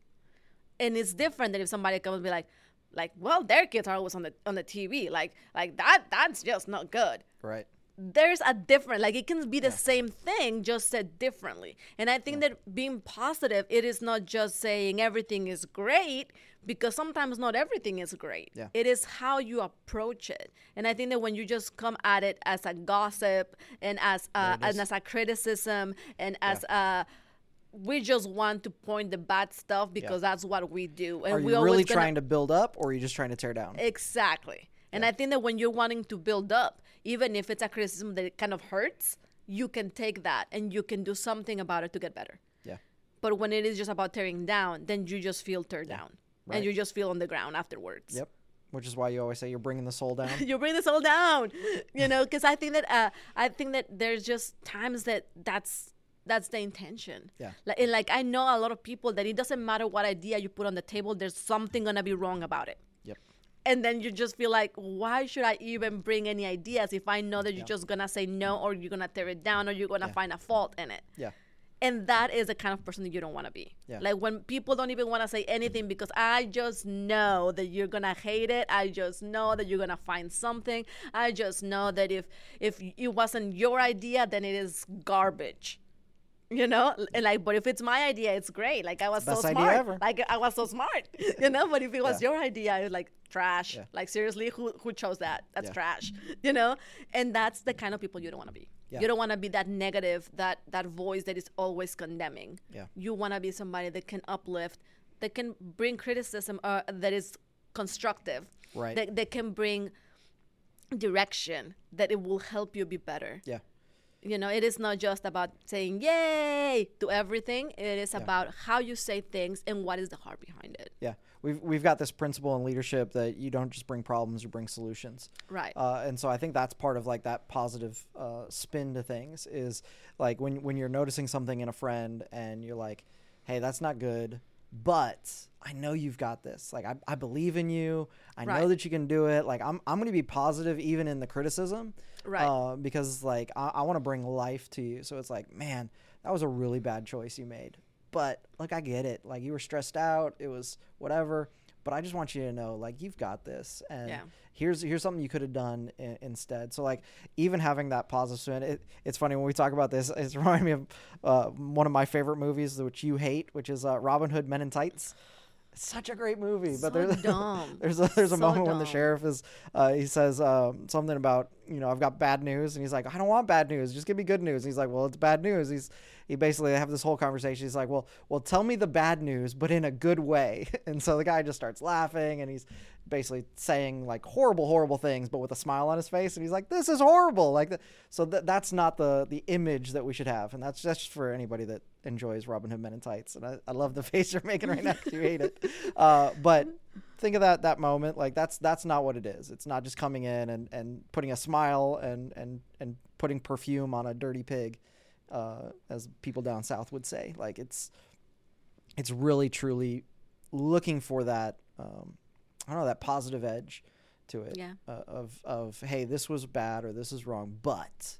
And it's different than if somebody comes and be like, like, well, their kids are always on the on the TV. Like, like that that's just not good. right There's a different, like it can be the same thing, just said differently. And I think that being positive, it is not just saying everything is great, because sometimes not everything is great. Yeah. It is how you approach it. And I think that when you just come at it as a gossip and as uh, a, is. and as a criticism and as a we just want to point the bad stuff because that's what we do. And are we you always really gonna- trying to build up or are you just trying to tear down Exactly. And I think that when you're wanting to build up, even if it's a criticism that kind of hurts, you can take that and you can do something about it to get better. yeah But when it is just about tearing down, then you just feel tear down. Right. And you just feel on the ground afterwards. yep which is why you always say you're bringing the soul down you bring the soul down you know because i think that uh, i think that there's just times that that's that's the intention Yeah. like, and like i know a lot of people that it doesn't matter what idea you put on the table there's something gonna be wrong about it yep and then you just feel like why should i even bring any ideas if i know that you're just gonna say no or you're gonna tear it down or you're gonna Yeah. find a fault in it yeah and that is the kind of person that you don't want to be. Yeah. Like when people don't even want to say anything because I just know that you're gonna hate it. I just know that you're gonna find something. I just know that if if it wasn't your idea, then it is garbage. You know, and like, but if it's my idea, it's great. Like I was so Best idea smart. Like I was so smart. You know, but if it was Yeah. your idea, it's like trash. Yeah. Like seriously, who who chose that? That's Yeah. trash. You know, and that's the kind of people you don't want to be. You don't want to be that negative, that that voice that is always condemning. Yeah. You want to be somebody that can uplift, that can bring criticism uh, that is constructive. Right. That that can bring direction that it will help you be better. yeah You know, it is not just about saying yay to everything. It is about how you say things and what is the heart behind it. Yeah, we've we've got this principle in leadership that you don't just bring problems, you bring solutions. Right. Uh, and so I think that's part of like that positive uh, spin to things is like when when you're noticing something in a friend and you're like, hey, that's not good, but I know you've got this. Like I, I believe in you. I know that you can do it. Like I'm I'm gonna be positive even in the criticism. Right. Uh, because like I, I want to bring life to you. So it's like, man, that was a really bad choice you made. But like I get it. Like you were stressed out. It was whatever. But I just want you to know, like you've got this, and Yeah. here's here's something you could have done I- instead. So like even having that positive spin, it, it's funny when we talk about this. It's reminding me of uh, one of my favorite movies, which you hate, which is uh, Robin Hood Men in Tights. It's such a great movie, So but there's dumb. there's a, there's a So moment when the sheriff is uh, he says um, something about you know I've got bad news, and he's like I don't want bad news, just give me good news. And he's like, well, it's bad news. He's he basically they have this whole conversation. He's like, well, well, tell me the bad news, but in a good way. And so the guy just starts laughing, and he's basically saying like horrible, horrible things, but with a smile on his face. And he's like, this is horrible. Like th- so that that's not the the image that we should have, and that's just for anybody that enjoys Robin Hood Men in Tights. And I, I love the face you're making right now you hate it. Uh, but think of that that moment like that's that's not what it is. It's not just coming in and, and putting a smile and and and putting perfume on a dirty pig, uh, as people down south would say. Like it's it's really truly looking for that um, I don't know that positive edge to it Yeah. uh, of of hey this was bad or this is wrong but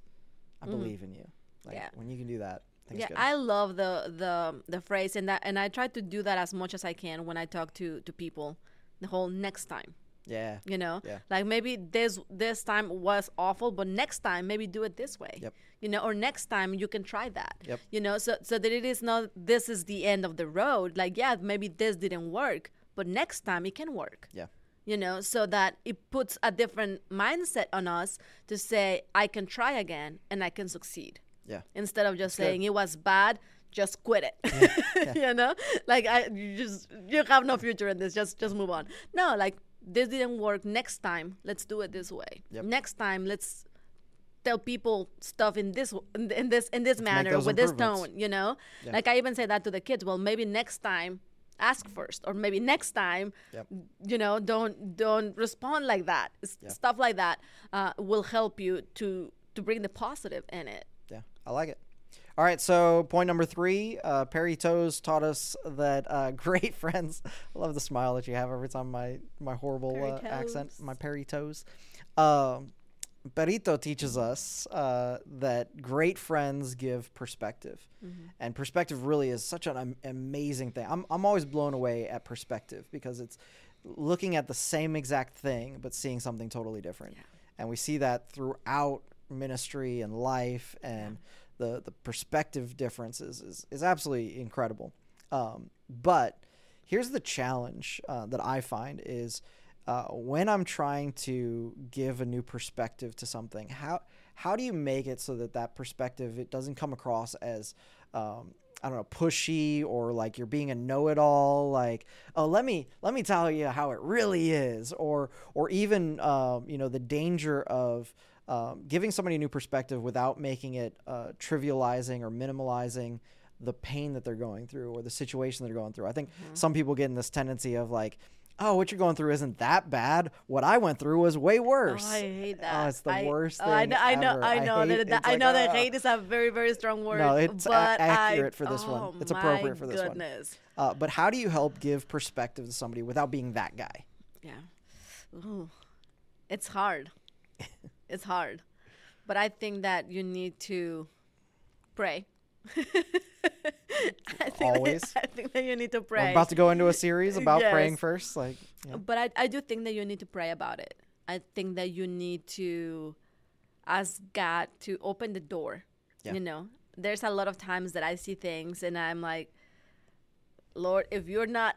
I believe in you. Like Yeah. when you can do that. Yeah good. i love the the the phrase and that and i try to do that as much as i can when i talk to to people the whole next time yeah. you know Yeah. like maybe this this time was awful but next time maybe do it this way Yep. you know or next time you can try that Yep. you know so so that it is not this is the end of the road like yeah maybe this didn't work but next time it can work Yeah. you know so that it puts a different mindset on us to say i can try again and i can succeed Yeah. instead of just good. saying it was bad just quit it. You know? Like i you just you have no future in this. Just just move on. No like this didn't work. Next time let's do it this way. Yep. next time let's tell people stuff in this in, this in this make manner with this tone you know? Yeah. like i even say that to the kids. Well maybe next time ask first. Or maybe next time Yep. you know don't don't respond like that. S- Yeah. stuff like that uh, will help you to to bring the positive in it. Yeah, I like it. All right, so point number three, uh, Perry Toes taught us that uh, great friends. I love the smile that you have every time my my horrible uh, accent, my Perry Toes. Um, Perrito teaches us uh, that great friends give perspective, and perspective really is such an am- amazing thing. I'm I'm always blown away at perspective because it's looking at the same exact thing but seeing something totally different, and we see that throughout ministry and life and the the perspective differences is is absolutely incredible. Um, but here's the challenge uh, that I find is uh, when I'm trying to give a new perspective to something, how how do you make it so that that perspective it doesn't come across as um, I don't know pushy or like you're being a know-it-all like oh let me let me tell you how it really is or or even um, you know the danger of um, giving somebody a new perspective without making it uh, trivializing or minimalizing the pain that they're going through or the situation they're going through. I think some people get in this tendency of like, oh, what you're going through isn't that bad. What I went through was way worse. Oh, I hate Oh, that. it's the I- worst oh, I thing know, I know. I I know hate- that, that I like, know that hate is a very, very strong word. No, it's a- accurate I, for this one. oh It's appropriate for this one. Uh, but how do you help give perspective to somebody without being that guy? Yeah. Ooh. It's hard. it's hard. But I think that you need to pray. I think Always? That, I think that you need to We're pray. about to go into a series about praying first. Like, yeah. But I, I do think that you need to pray about it. I think that you need to ask God to open the door. Yeah. You know, there's a lot of times that I see things and I'm like, Lord, if you're not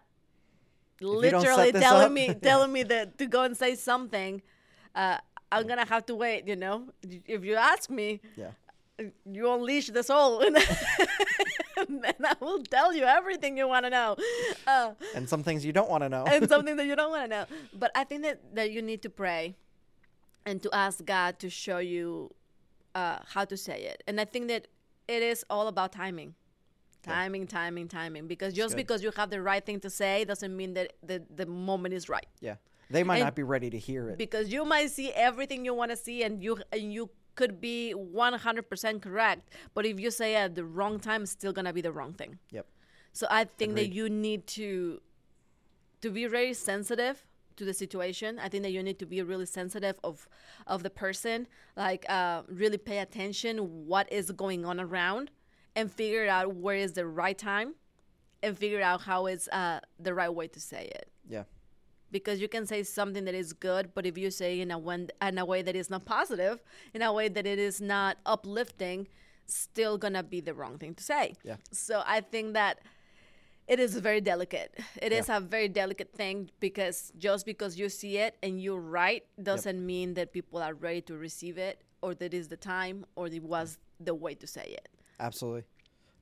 you literally this telling up- me telling me that to go and say something, uh, I'm gonna have to wait. You know, if you ask me, yeah. you unleash the soul, and then I will tell you everything you want to know. Uh, And some things you don't want to know. and something that you don't want to know. But I think that, that you need to pray and to ask God to show you uh, how to say it. And I think that it is all about timing. Timing, timing, timing. Because just because you have the right thing to say doesn't mean that the, the moment is right. yeah. They might And- not be ready to hear it. Because you might see everything you want to see and you and you could be 100% correct. But if you say it at the wrong time, it's still going to be the wrong thing. Yep. So I think Agreed. that you need to to be very sensitive to the situation. I think that you need to be really sensitive of of the person, like uh, really pay attention what is going on around, and figure out where is the right time, and figure out how is uh, the right way to say it. Yeah. Because you can say something that is good, but if you say in a one in a way that is not positive, in a way that it is not uplifting, still gonna be the wrong thing to say. Yeah. So I think that it is very delicate. Yeah. It is a very delicate thing because just because you see it and you're right doesn't mean that people are ready to receive it or that is the time or it was the way to say it. Absolutely.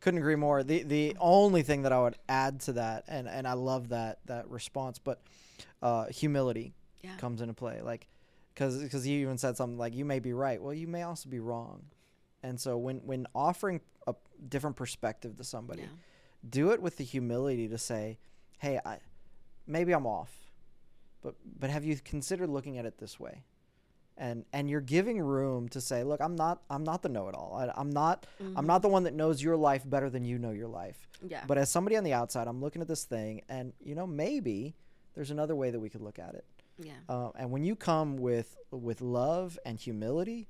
Couldn't agree more. The the only thing that I would add to that, and, and I love that that response, but uh, humility Yeah. comes into play. Like, because you even said something like, "You may be right." Well, you may also be wrong. And so when when offering a different perspective to somebody, Yeah. do it with the humility to say, "Hey, I maybe I'm off, but but have you considered looking at it this way?" And and you're giving room to say, "Look, I'm not I'm not the know-it-all. I, I'm not I'm not the one that knows your life better than you know your life. Yeah. But as somebody on the outside, I'm looking at this thing, and you know maybe there's another way that we could look at it. yeah. Uh, and when you come with with love and humility,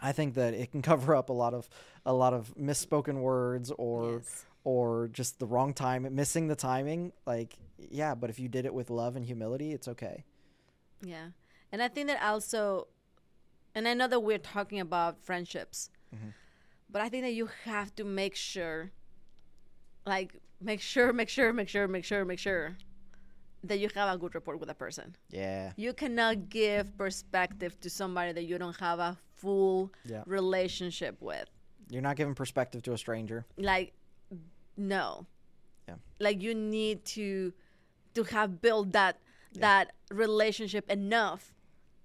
I think that it can cover up a lot of a lot of misspoken words or Yes. or just the wrong time, missing the timing. Like, yeah, but if you did it with love and humility, it's okay. Yeah. And I think that also, and I know that we're talking about friendships, but I think that you have to make sure, like, make sure, make sure, make sure, make sure, make sure that you have a good rapport with a person. Yeah. You cannot give perspective to somebody that you don't have a full Yeah. relationship with. You're not giving perspective to a stranger. Like, no. Yeah. Like you need to to have built that that relationship enough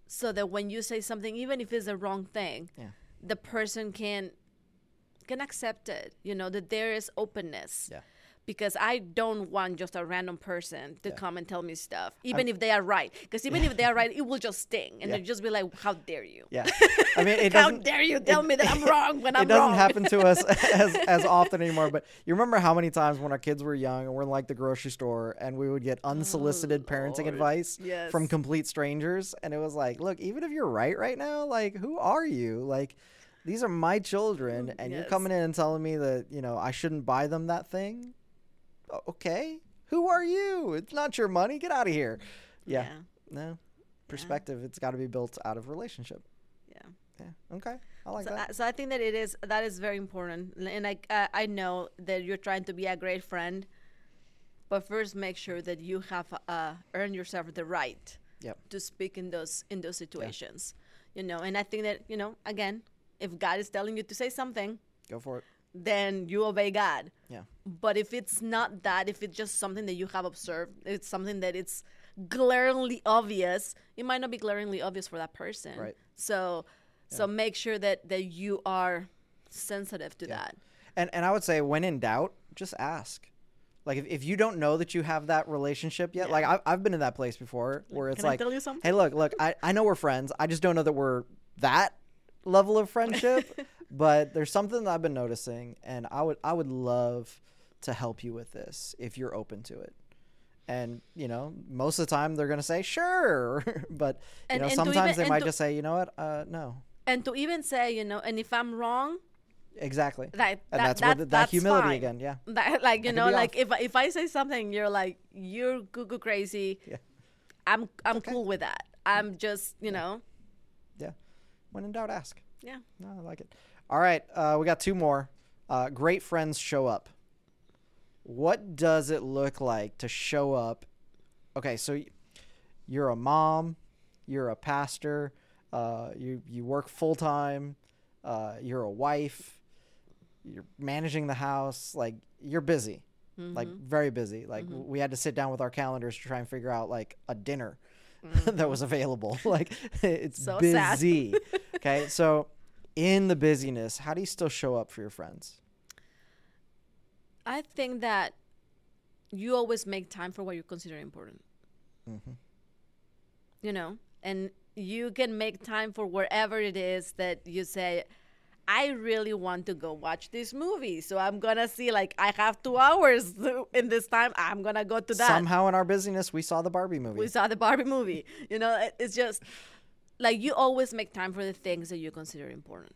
so that when you say something, even if it's the wrong thing, Yeah. the person can can accept it. You know that there is openness. Yeah. Because I don't want just a random person to Yeah. come and tell me stuff, even if they are right. Because even if they are right, it will just sting, and Yeah. they'll just be like, "How dare you? Yeah. I mean, it How dare you tell me that I'm wrong when I'm wrong. it doesn't happen to us as, as often anymore. But you remember how many times when our kids were young and we're in like the grocery store and we would get unsolicited oh, parenting Oh, Lord. advice Yes. from complete strangers, and it was like, look, even if you're right right now, like, who are you? Like, these are my children, mm, and you're coming in and telling me that you know I shouldn't buy them that thing. Okay, who are you? It's not your money. Get out of here. Yeah. Yeah. No. Perspective. It's got to be built out of relationship. Yeah. Yeah. Okay. I like so, that. I, so I think that it is that is very important, and I uh, I know that you're trying to be a great friend, but first make sure that you have uh, earned yourself the right Yep. to speak in those in those situations, you know. And I think that you know again, if God is telling you to say something, Go for it. Then you obey God. Yeah. But if it's not that, if it's just something that you have observed, it's something that it's glaringly obvious, it might not be glaringly obvious for that person. Right. So so make sure that that you are sensitive to Yeah. that. And and I would say when in doubt, just ask. Like if, if you don't know that you have that relationship yet, Yeah. like I've, I've been in that place before where it's Can like, tell you something? hey, look, look, I, I know we're friends. I just don't know that we're that level of friendship. but there's something that I've been noticing, and I would I would love to help you with this if you're open to it. And you know, most of the time they're gonna say sure, but you And- know, and sometimes even- they might to- just say, you know what, uh, no, And to even say, you know, and if I'm wrong, exactly. that, and that, that's that, the, that that's humility fine. again, yeah. That, like you know, like off. if if I say something, you're like you're cuckoo crazy. Yeah. I'm I'm okay. cool with that. I'm just you know Yeah. When in doubt, ask. yeah. No, I like it. All right, uh, we got two more. Uh, great friends show up. What does it look like to show up? Okay, so you're a mom, you're a pastor, uh, you you work full time, uh, you're a wife, you're managing the house, like you're busy, like Mm-hmm. very busy. Like w we had to sit down with our calendars to try and figure out like a dinner Mm-hmm. that was available. like it's So busy. okay, so in the busyness, how do you still show up for your friends? I think that you always make time for what you consider important. Mm-hmm. You know, and you can make time for wherever it is that you say, I really want to go watch this movie. So I'm going to see, like, I have two hours in this time. I'm going to go to that. Somehow in our busyness, we saw the Barbie movie. we saw the Barbie movie. You know, it's just like you always make time for the things that you consider important.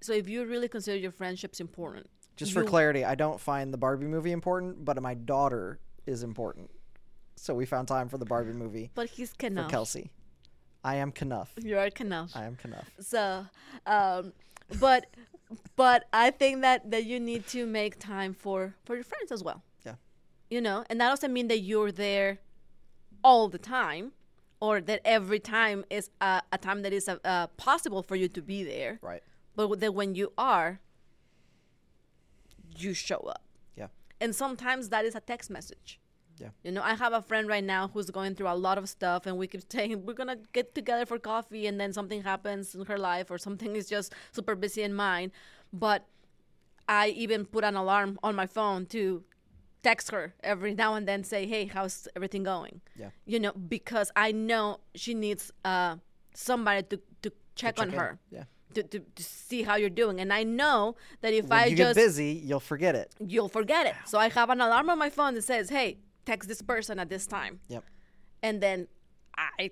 So if you really consider your friendships important, Just for you- clarity, I don't find the Barbie movie important, but my daughter is important. So we found time for the Barbie movie but he's for Kelsey. I am Kenough. You're Kenough. I am Kenough. So, um, but but I think that that you need to make time for for your friends as well. Yeah. You know, and that doesn't mean that you're there all the time, or that every time is a, a time that is uh, uh, possible for you to be there. Right. But that when you are, you show up. Yeah. And sometimes that is a text message. Yeah. You know, I have a friend right now who's going through a lot of stuff, and we keep saying we're gonna get together for coffee, and then something happens in her life, or something is just super busy in mine. But I even put an alarm on my phone to text her every now and then, say, "Hey, how's everything going?" Yeah. You know, because I know she needs uh, somebody to to check, on check in. her. Yeah. To, to, to see how you're doing, and I know that if When I you just get busy, you'll forget it. you'll forget it. So I have an alarm on my phone that says, "Hey, text this person at this time," Yep. and then I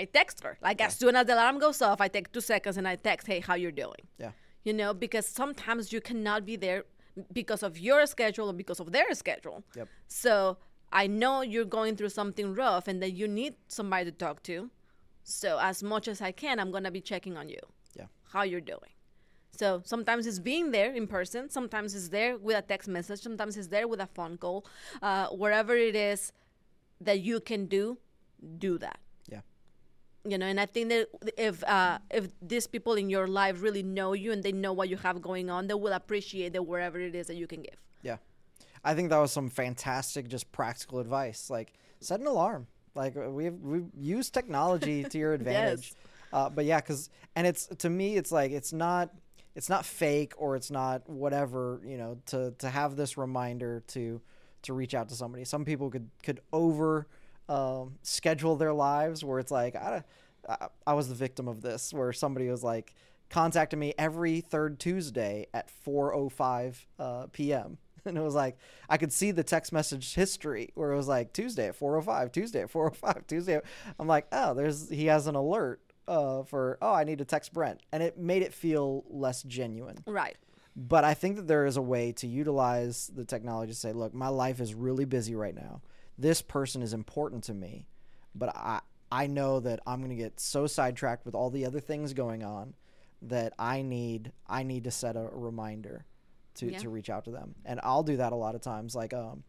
I text her. Like as soon as the alarm goes off, I take two seconds and I text, "Hey, how you're doing?" Yeah. You know, because sometimes you cannot be there because of your schedule or because of their schedule. Yep. So I know you're going through something rough and that you need somebody to talk to. So as much as I can, I'm gonna be checking on you, Yeah. how you're doing. So sometimes it's being there in person, sometimes it's there with a text message, sometimes it's there with a phone call. Uh, wherever it is that you can do, do that. Yeah. You know, and I think that if uh, if these people in your life really know you and they know what you have going on, they will appreciate that wherever it is that you can give. Yeah. I think that was some fantastic, just practical advice. Like set an alarm. Like uh, we've we've used technology to your advantage. Uh, but yeah, because and it's to me, it's like it's not it's not fake or it's not whatever you know to to have this reminder to to reach out to somebody. Some people could could over um, schedule their lives where it's like I, I was the victim of this where somebody was like contacting me every third Tuesday at 4:05 uh, p.m. And it was like I could see the text message history where it was like Tuesday at 4:05, Tuesday at 4:05, Tuesday. I'm like, oh, there's he has an alert uh, for oh I need to text Brent, and it made it feel less genuine. Right. But I think that there is a way to utilize the technology to say, look, my life is really busy right now. This person is important to me, but I I know that I'm going to get so sidetracked with all the other things going on that I need I need to set a reminder to, Yeah. to reach out to them. And I'll do that a lot of times like um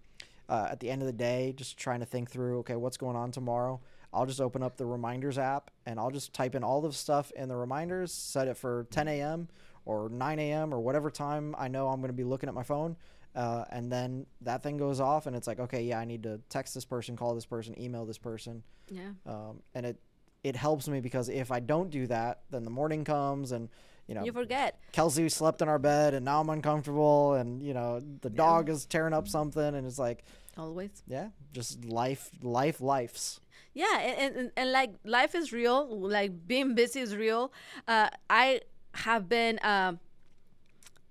uh, at the end of the day just trying to think through okay, what's going on tomorrow? I'll just open up the reminders app and I'll just type in all the stuff in the reminders, set it for 10 a.m. or 9 a.m. or whatever time I know I'm going to be looking at my phone. Uh, and then that thing goes off, and it's like, okay, yeah, I need to text this person, call this person, email this person. Yeah. Um, and it it helps me because if I don't do that, then the morning comes, and you know, You forget. Kelsey slept in our bed, and now I'm uncomfortable, and you know, the dog is tearing up something, and it's like, Always. yeah, just life, life, lifes. Yeah, and, and, and like life is real. Like being busy is real. Uh, I have been um,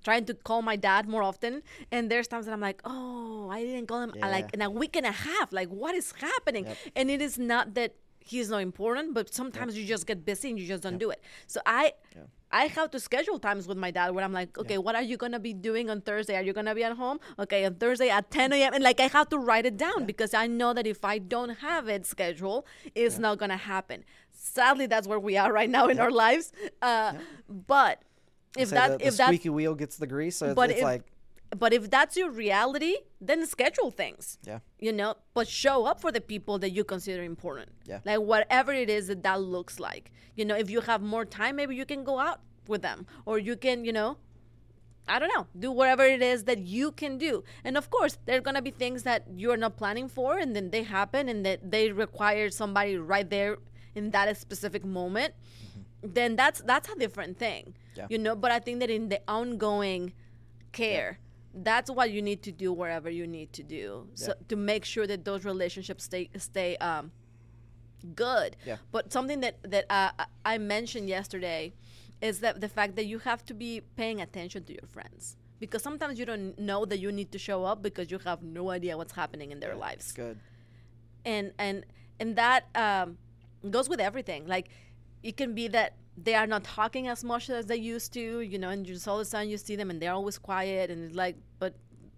trying to call my dad more often, and there's times that I'm like, oh, I didn't call him uh, like Yeah. in a week and a half. Like, what is happening? Yep. And it is not that he's not important, but sometimes you just get busy and you just don't do it. So I. I have to schedule times with my dad where I'm like, okay, what are you gonna be doing on Thursday? Are you gonna be at home? Okay, on Thursday at 10 a.m. And like I have to write it down because I know that if I don't have it scheduled, it's not gonna happen. Sadly, that's where we are right now in our lives. Uh, But if that the, the if that squeaky wheel gets the grease, so it's, But it's if- like, but if that's your reality, then schedule things. yeah, You know, but show up for the people that you consider important. Yeah. Like whatever it is that that looks like. You know, if you have more time, maybe you can go out with them, or you can, you know, I don't know, do whatever it is that you can do. And of course, there are gonna be things that you're not planning for, and then they happen, and that they require somebody right there in that specific moment. Mm-hmm. Then that's that's a different thing. Yeah. You know, but I think that in the ongoing care. That's what you need to do wherever you need to do, so to make sure that those relationships stay stay um, good. Yeah. But something that that uh, I- mentioned yesterday is that the fact that you have to be paying attention to your friends because sometimes you don't know that you need to show up because you have no idea what's happening in their it's lives good. and and and that um, goes with everything. Like it can be that they are not talking as much as they used to, you know, and just all of a sudden you see them and they're always quiet, and it's like, but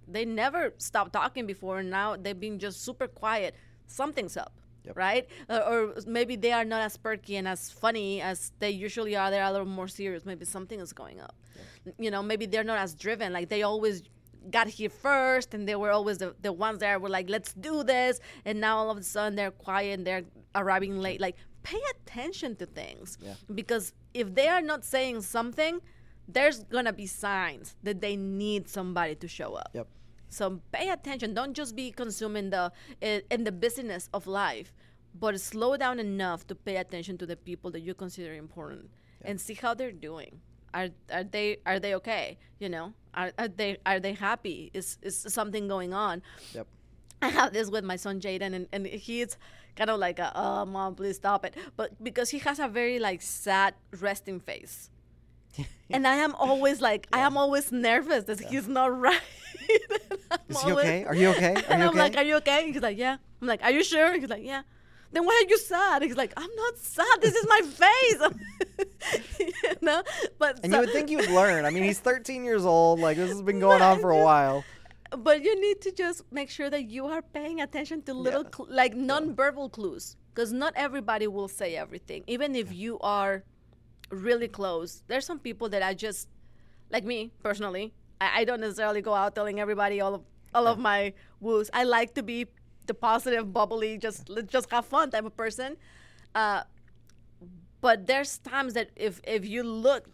they never stopped talking before, and now they've been just super quiet. Something's up. Yep. right? Or, or maybe they are not as perky and as funny as they usually are. They're a little more serious. Maybe something is going up. You know, maybe they're not as driven. Like they always got here first and they were always the, the ones that were like, let's do this. And now all of a sudden they're quiet and they're arriving late. Like pay attention to things. Yeah. Because if they are not saying something, there's to be signs that they need somebody to show up. Yep. So pay attention. Don't just be consuming the in in the business of life, but slow down enough to pay attention to the people that you consider important and see how they're doing. Are are they are they okay? You know, are, are they are they happy? Is is something going on? Yep. I have this with my son Jaden, and, and he's kind of like, a, "Oh, mom, please stop it." But because he has a very like sad resting face, and I am always like, I am always nervous that he's not right. Is he always- okay? Are you okay? Are and you I'm like, okay? "Are you okay?" He's like, "Yeah." I'm like, "Are you sure?" He's like, "Yeah." Then why are you sad? He's like, "I'm not sad. This is my face." you know, but And so- you would think you would learn. I mean, he's 13 years old. Like this has been going on for a while. But you need to just make sure that you are paying attention to little Yeah. cl- like non-verbal clues because not everybody will say everything even if you are really close. There's some people that i just like me personally i, I don't necessarily go out telling everybody all of all of my woos i like to be the positive bubbly just let's just have fun type of person. Uh, but there's times that if if you look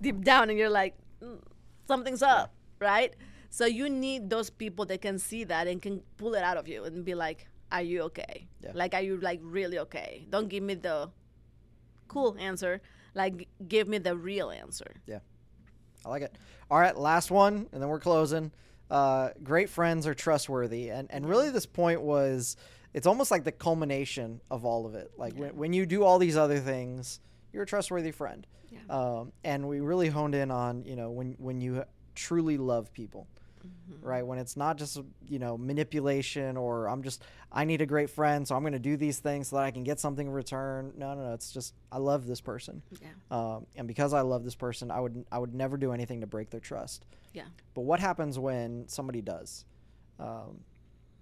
deep down and you're like "Mm, something's up right so you need those people that can see that and can pull it out of you and be like are you okay Yeah. like are you like really okay don't give me the cool answer like give me the real answer Yeah. I like it. All right, last one, and then we're closing. Uh, great friends are trustworthy, and and really this point was, it's almost like the culmination of all of it. Like when when you do all these other things, you're a trustworthy friend. Yeah. Um, and we really honed in on you know when when you truly love people, right? When it's not just you know manipulation or I'm just I need a great friend, so I'm going to do these things so that I can get something in return. No, no, no. It's just I love this person. yeah Um, and because I love this person, I would I would never do anything to break their trust. yeah But what happens when somebody does? Um,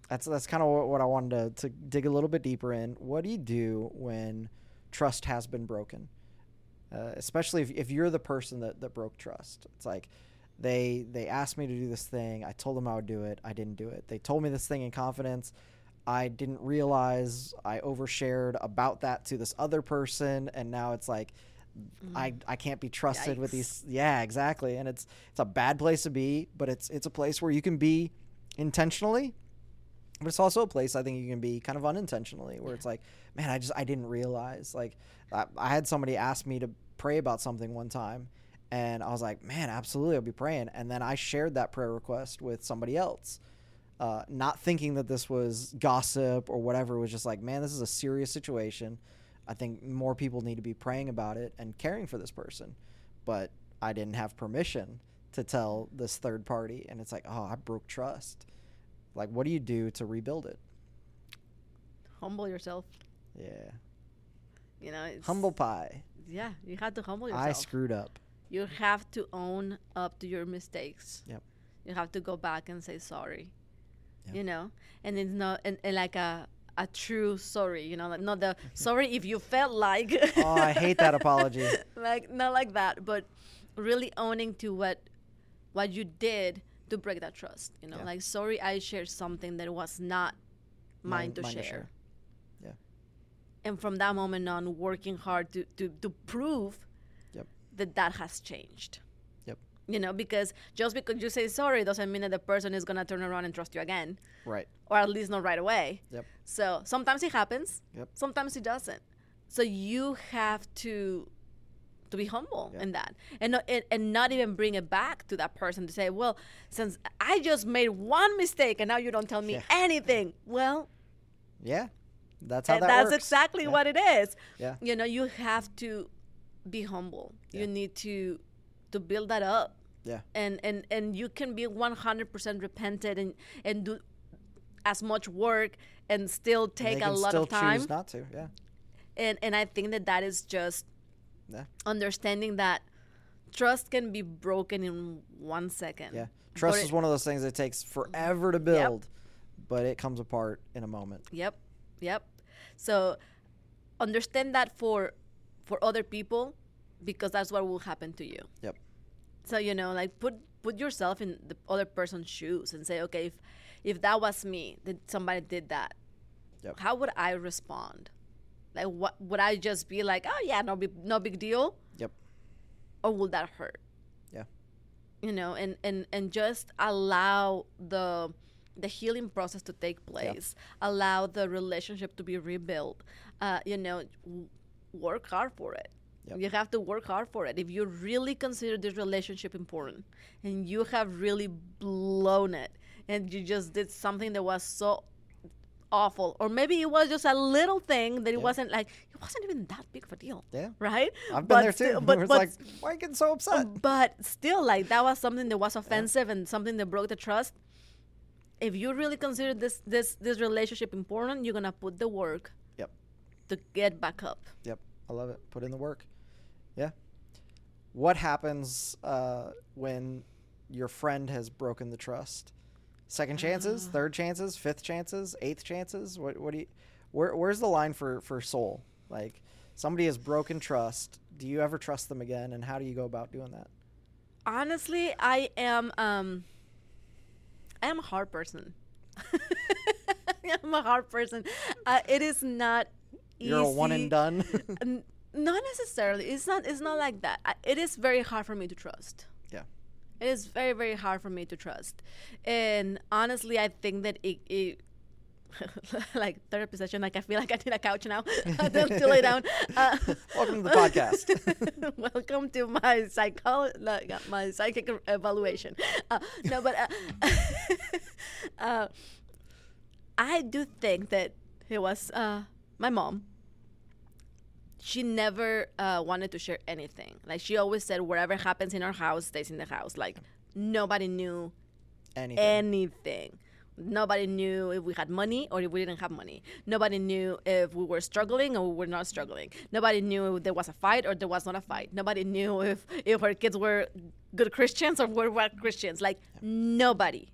that's that's kind of what, what I wanted to, to dig a little bit deeper in. What do you do when trust has been broken? Uh, especially if, if you're the person that, that broke trust. It's like they they asked me to do this thing. I told them I would do it. I didn't do it. They told me this thing in confidence. I didn't realize I overshared about that to this other person, and now it's like mm-hmm. I I can't be trusted with these. Yeah, exactly. And it's it's a bad place to be, but it's it's a place where you can be intentionally, but it's also a place I think you can be kind of unintentionally, where it's like, man, I just I didn't realize. Like I, I had somebody ask me to pray about something one time, and I was like, man, absolutely, I'll be praying. And then I shared that prayer request with somebody else. Uh, not thinking that this was gossip or whatever. It was just like, man, this is a serious situation. I think more people need to be praying about it and caring for this person. But I didn't have permission to tell this third party. And it's like, oh, I broke trust. Like, what do you do to rebuild it? humble yourself Yeah. you know it's, Humble pie. yeah you had to humble yourself I screwed up. You have to own up to your mistakes Yep. you have to go back and say sorry Yep. you know and it's not and, and like a a true sorry you know like not the sorry if you felt like Oh, I hate that apology. like not like that but really owning to what what you did to break that trust you know Yeah. like sorry i shared something that was not mine, to, share. to share. Yeah. and from that moment on working hard to to, to prove. That that has changed Yep. you know because just because you say sorry doesn't mean that the person is going to turn around and trust you again Right. or at least not right away Yep. so sometimes it happens Yep. sometimes it doesn't so you have to to be humble Yeah. in that and not, and, and not even bring it back to that person to say well since i just made one mistake and now you don't tell me Yeah. anything well Yeah. That's how that that's works. exactly Yeah. what it is Yeah. you know you have to be humble Yeah. you need to to build that up Yeah. and and and you can be 100% repentant and and do as much work and still take they a lot of time choose not to. Yeah. and and i think that that is just Yeah. understanding that trust can be broken in one second Yeah. Trust But is it- one of those things that takes forever to build, but it comes apart in a moment. Yep, yep. So understand that for for other people because that's what will happen to you. Yep. So you know, like put put yourself in the other person's shoes and say, okay, if if that was me, that somebody did that, Yep. how would I respond? Like, what would I just be like, oh yeah, no big no big deal, Yep. or will that hurt? Yeah. You know, and and and just allow the the healing process to take place. Allow the relationship to be rebuilt. Uh, you know, work hard for it. Yep. You have to work hard for it. If you really consider this relationship important and you have really blown it and you just did something that was so awful, or maybe it was just a little thing that it Yeah. wasn't like, it wasn't even that big of a deal. Yeah. Right? I've been But there too. still- But, but, like, why are you getting so upset? but still, like, that was something that was offensive and something that broke the trust. If you really consider this this this relationship important, you're gonna put the work. To get back up. Yep. I love it. Put in the work. Yeah. What happens uh, when your friend has broken the trust? Second chances, Ah. third chances, fifth chances, eighth chances. What? What do you? Where? Where's the line for for Sol? Like somebody has broken trust. Do you ever trust them again? And how do you go about doing that? honestly i am um i am a hard person i'm a hard person uh, it is not You're a one and done. N- not necessarily. It's not it's not like that. I, it is very hard for me to trust. Yeah. it is very very hard for me to trust. And honestly i think that it, it like therapy session like i feel like i need a couch now. To, to lay down. Uh, Welcome to the podcast. welcome to my psycho like, my psychic evaluation. Uh, no but uh, uh, i do think that it was uh, my mom she never uh, wanted to share anything like she always said whatever happens in our house stays in the house like nobody knew Anything. anything. Nobody knew if we had money or if we didn't have money. Nobody knew if we were struggling or we were not struggling. Nobody knew if there was a fight or there was not a fight. Nobody knew if if our kids were good Christians or were bad Christians. Like nobody.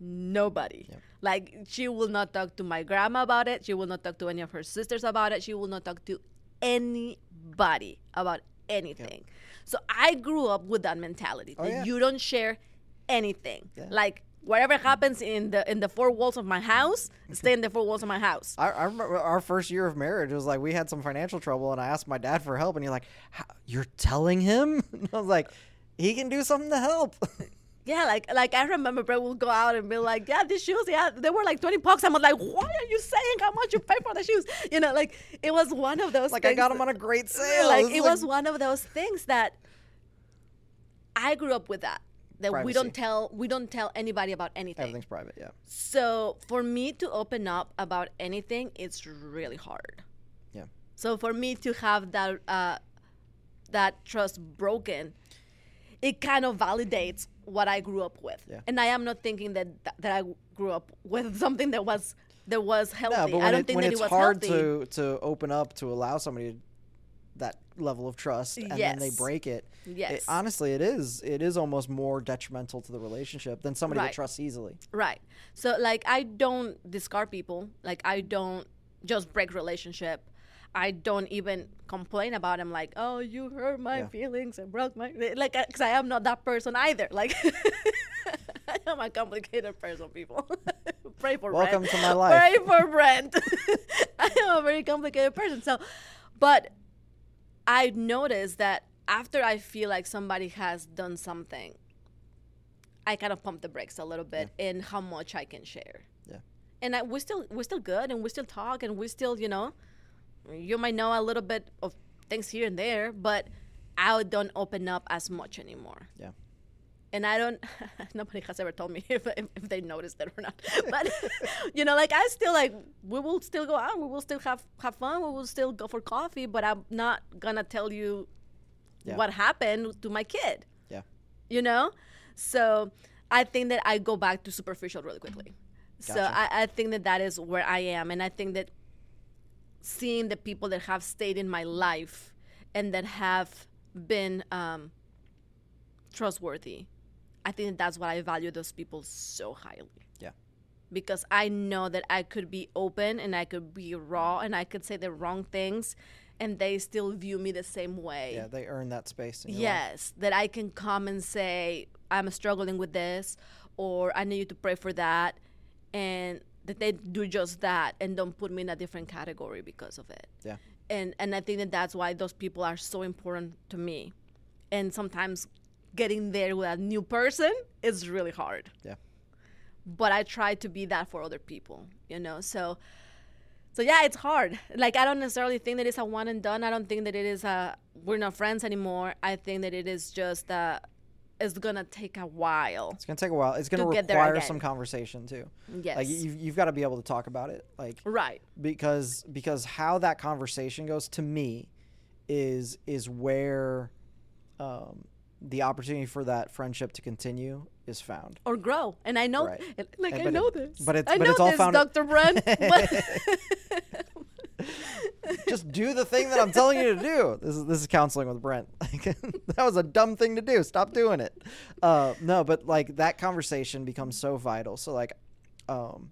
Nobody. Yep. Like she will not talk to my grandma about it. She will not talk to any of her sisters about it. She will not talk to anybody about anything. So I grew up with that mentality Oh, that yeah. you don't share anything. Yeah. Like whatever happens in the in the four walls of my house, stay in the four walls of my house. I, I remember our first year of marriage was like we had some financial trouble, and I asked my dad for help, and he's like, "You're telling him?" And I was like, "He can do something to help." Yeah, like like I remember Brent will go out and be like, Yeah, these shoes, yeah, they were like twenty bucks. I'm like, Why are you saying how much you pay for the shoes? You know, like it was one of those like I got them on a great sale. like it was one of those things that I grew up with that. That we don't tell we don't tell anybody about anything. everything's private. Yeah, So for me to open up about anything, it's really hard. yeah, So for me to have that uh, that trust broken, it kind of validates what I grew up with. Yeah. And I am not thinking that that I grew up with something that was that was healthy. no, I don't it, think that it was hard healthy. to to open up to allow somebody that level of trust, and then they break it. Yes. it- honestly, it is it is almost more detrimental to the relationship than somebody that Right. trusts easily. Right. So like I don't discard people. Like I don't just break relationship. I don't even complain about him like, "Oh, you hurt my Yeah. feelings and broke my like uh, cuz I am not that person either. Like I am a complicated person, people. Pray for Welcome Brent. to my life. Pray for Brent. I am a very complicated person. So, but I noticed that after I feel like somebody has done something, I kind of pump the brakes a little bit in how much I can share. Yeah. And I, we're still we're still good, and we still talk, and we still you know, you might know a little bit of things here and there, but I don't open up as much anymore. Yeah. And I don't. nobody has ever told me if, if, if they noticed it or not. But you know, like I still like we will still go out, we will still have have fun, we will still go for coffee, but I'm not gonna tell you Yeah. what happened to my kid Yeah. you know so i think that i go back to superficial really quickly so I, I think that that is where i am and i think that seeing the people that have stayed in my life and that have been um, trustworthy i think that's why i value those people so highly Yeah. because I know that I could be open and I could be raw and I could say the wrong things and they still view me the same way. Yeah, they earn that space. In your life. Yes, that I can come and say, I'm struggling with this, or I need you to pray for that. And that they do just that and don't put me in a different category because of it. Yeah. And, and I think that that's why those people are so important to me. And sometimes getting there with a new person is really hard. Yeah. But I try to be that for other people, you know? So, so yeah, it's hard. Like I don't necessarily think that it's a one and done. I don't think that it is a we're not friends anymore. I think that it is just uh it's gonna take a while. It's gonna take a while. It's gonna To require some conversation too. Yes. Like you've you've got to be able to talk about it. Like right. because because how that conversation goes to me is is where um, the opportunity for that friendship to continue is found. Or grow. And I know Right. like And- I know it- this. but it's- I but know it's all this, found- Dr. Brent. do the thing that I'm telling you to do. This is this is counseling with Brent. Like that was a dumb thing to do. Stop doing it. Uh, no, but like that conversation becomes so vital. So like, um,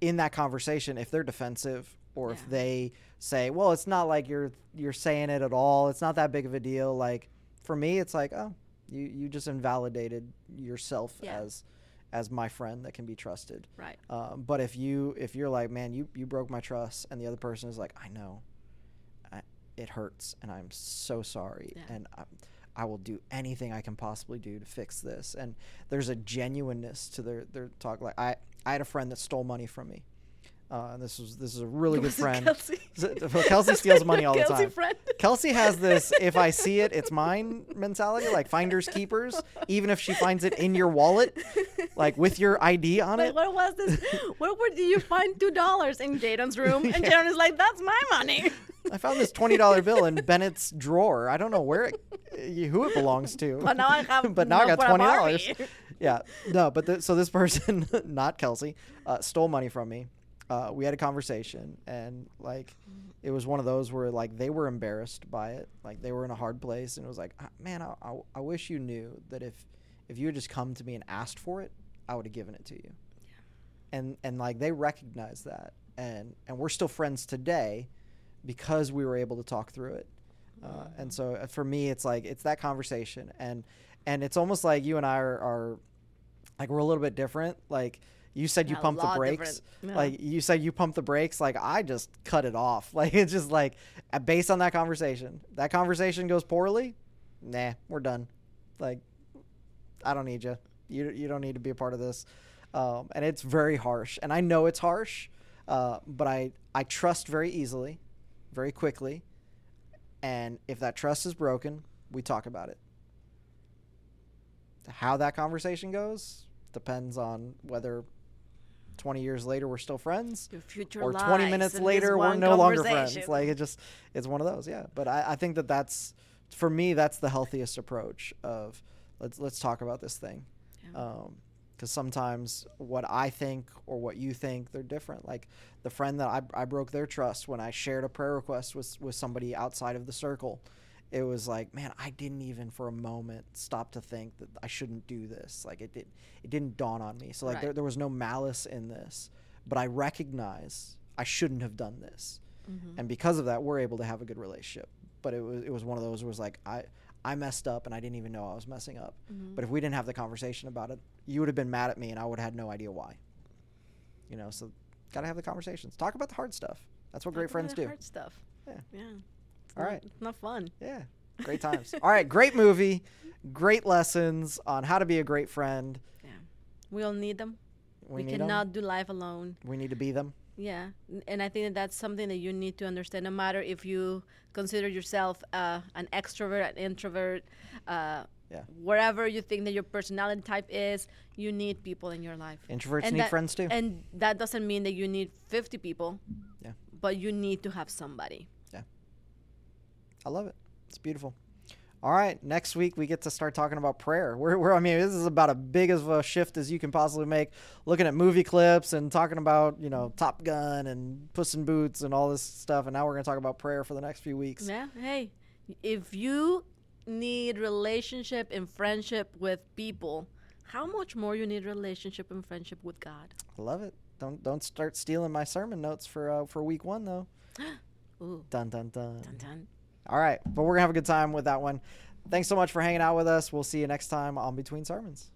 in that conversation, if they're defensive or if they say, "Well, it's not like you're you're saying it at all. It's not that big of a deal." Like for me, it's like, "Oh, you you just invalidated yourself Yeah. as as my friend that can be trusted." right. Um, but if you if you're like, man, you you broke my trust, and the other person is like, I know, it hurts, and I'm so sorry, Yeah. and I, I will do anything I can possibly do to fix this. And there's a genuineness to their their talk. Like I I had a friend that stole money from me. Uh, and this was this is a really good Was friend. Kelsey? Kelsey steals money all the Kelsey time. friend. Kelsey has this if I see it, it's mine mentality, like finders keepers. Even if she finds it in your wallet, like with your ID on Like, it. what was this? Where, where did you find two dollars in Jaden's room? And Yeah. Jaden is like, "That's my money." I found this twenty dollar bill in Bennett's drawer. I don't know where it, who it belongs to. But now I have but now I got twenty dollars. Yeah, no, but th- so this person, not Kelsey, uh, stole money from me. Uh, we had a conversation, and like, it was one of those where like they were embarrassed by it, like they were in a hard place, and it was like, "Ah, man, I, I, I wish you knew that if if you had just come to me and asked for it, I would have given it to you. And and like they recognized that, and and we're still friends today because we were able to talk through it. Uh, and so uh, for me, it's like it's that conversation, and and it's almost like you and I are, are like we're a little bit different. Like you said, you Yeah, a pump the brakes. Yeah. Like you said, you pump the brakes. Like I just cut it off. Like it's just like uh, based on that conversation. That conversation goes poorly. Nah, we're done. Like I don't need you. You you don't need to be a part of this. Um, and it's very harsh, and I know it's harsh, uh, but I I trust very easily, very quickly, and if that trust is broken, we talk about it. How that conversation goes depends on whether 20 years later we're still friends or 20 lies minutes later we're no longer friends like it just it's one of those yeah but I, I think that that's for me that's the healthiest approach of let's let's talk about this thing Yeah. Um, because sometimes what I think or what you think they're different. Like the friend that I, I broke their trust when I shared a prayer request with with somebody outside of the circle. It was like, man, I didn't even for a moment stop to think that I shouldn't do this. Like it did, it didn't dawn on me. So like Right. there, there was no malice in this, but I recognize I shouldn't have done this, Mm-hmm. and because of that, we're able to have a good relationship. But it was it was one of those where it was like I I messed up and I didn't even know I was messing up. Mm-hmm. But if we didn't have the conversation about it, you would have been mad at me and I would have had no idea why. You know, so got to have the conversations. Talk about the hard stuff. That's what great Talk about friends the do. Hard stuff. Yeah. Yeah. All It's not fun. Yeah. Great times. All right, great movie. Great lessons on how to be a great friend. Yeah. We all need them. We, We, need cannot do life alone. We need to be them. Yeah, and I think that that's something that you need to understand. No matter if you consider yourself uh, an extrovert, an introvert, uh, Yeah. wherever you think that your personality type is, you need people in your life. Introverts And need that- friends too. And that doesn't mean that you need 50 people. Yeah. But you need to have somebody. I love it. It's beautiful. All right, next week we get to start talking about prayer. We're, we're I mean, this is about as big of a shift as you can possibly make. Looking at movie clips and talking about you know Top Gun and Puss in Boots and all this stuff, and now we're gonna talk about prayer for the next few weeks. Yeah. Hey, if you need relationship and friendship with people, how much more you need relationship and friendship with God? I love it. Don't don't start stealing my sermon notes for uh, for week one though. Ooh, Dun dun dun. dun dun. All right, but we're gonna have a good time with that one. Thanks so much for hanging out with us. We'll see you next time on Between Sermons.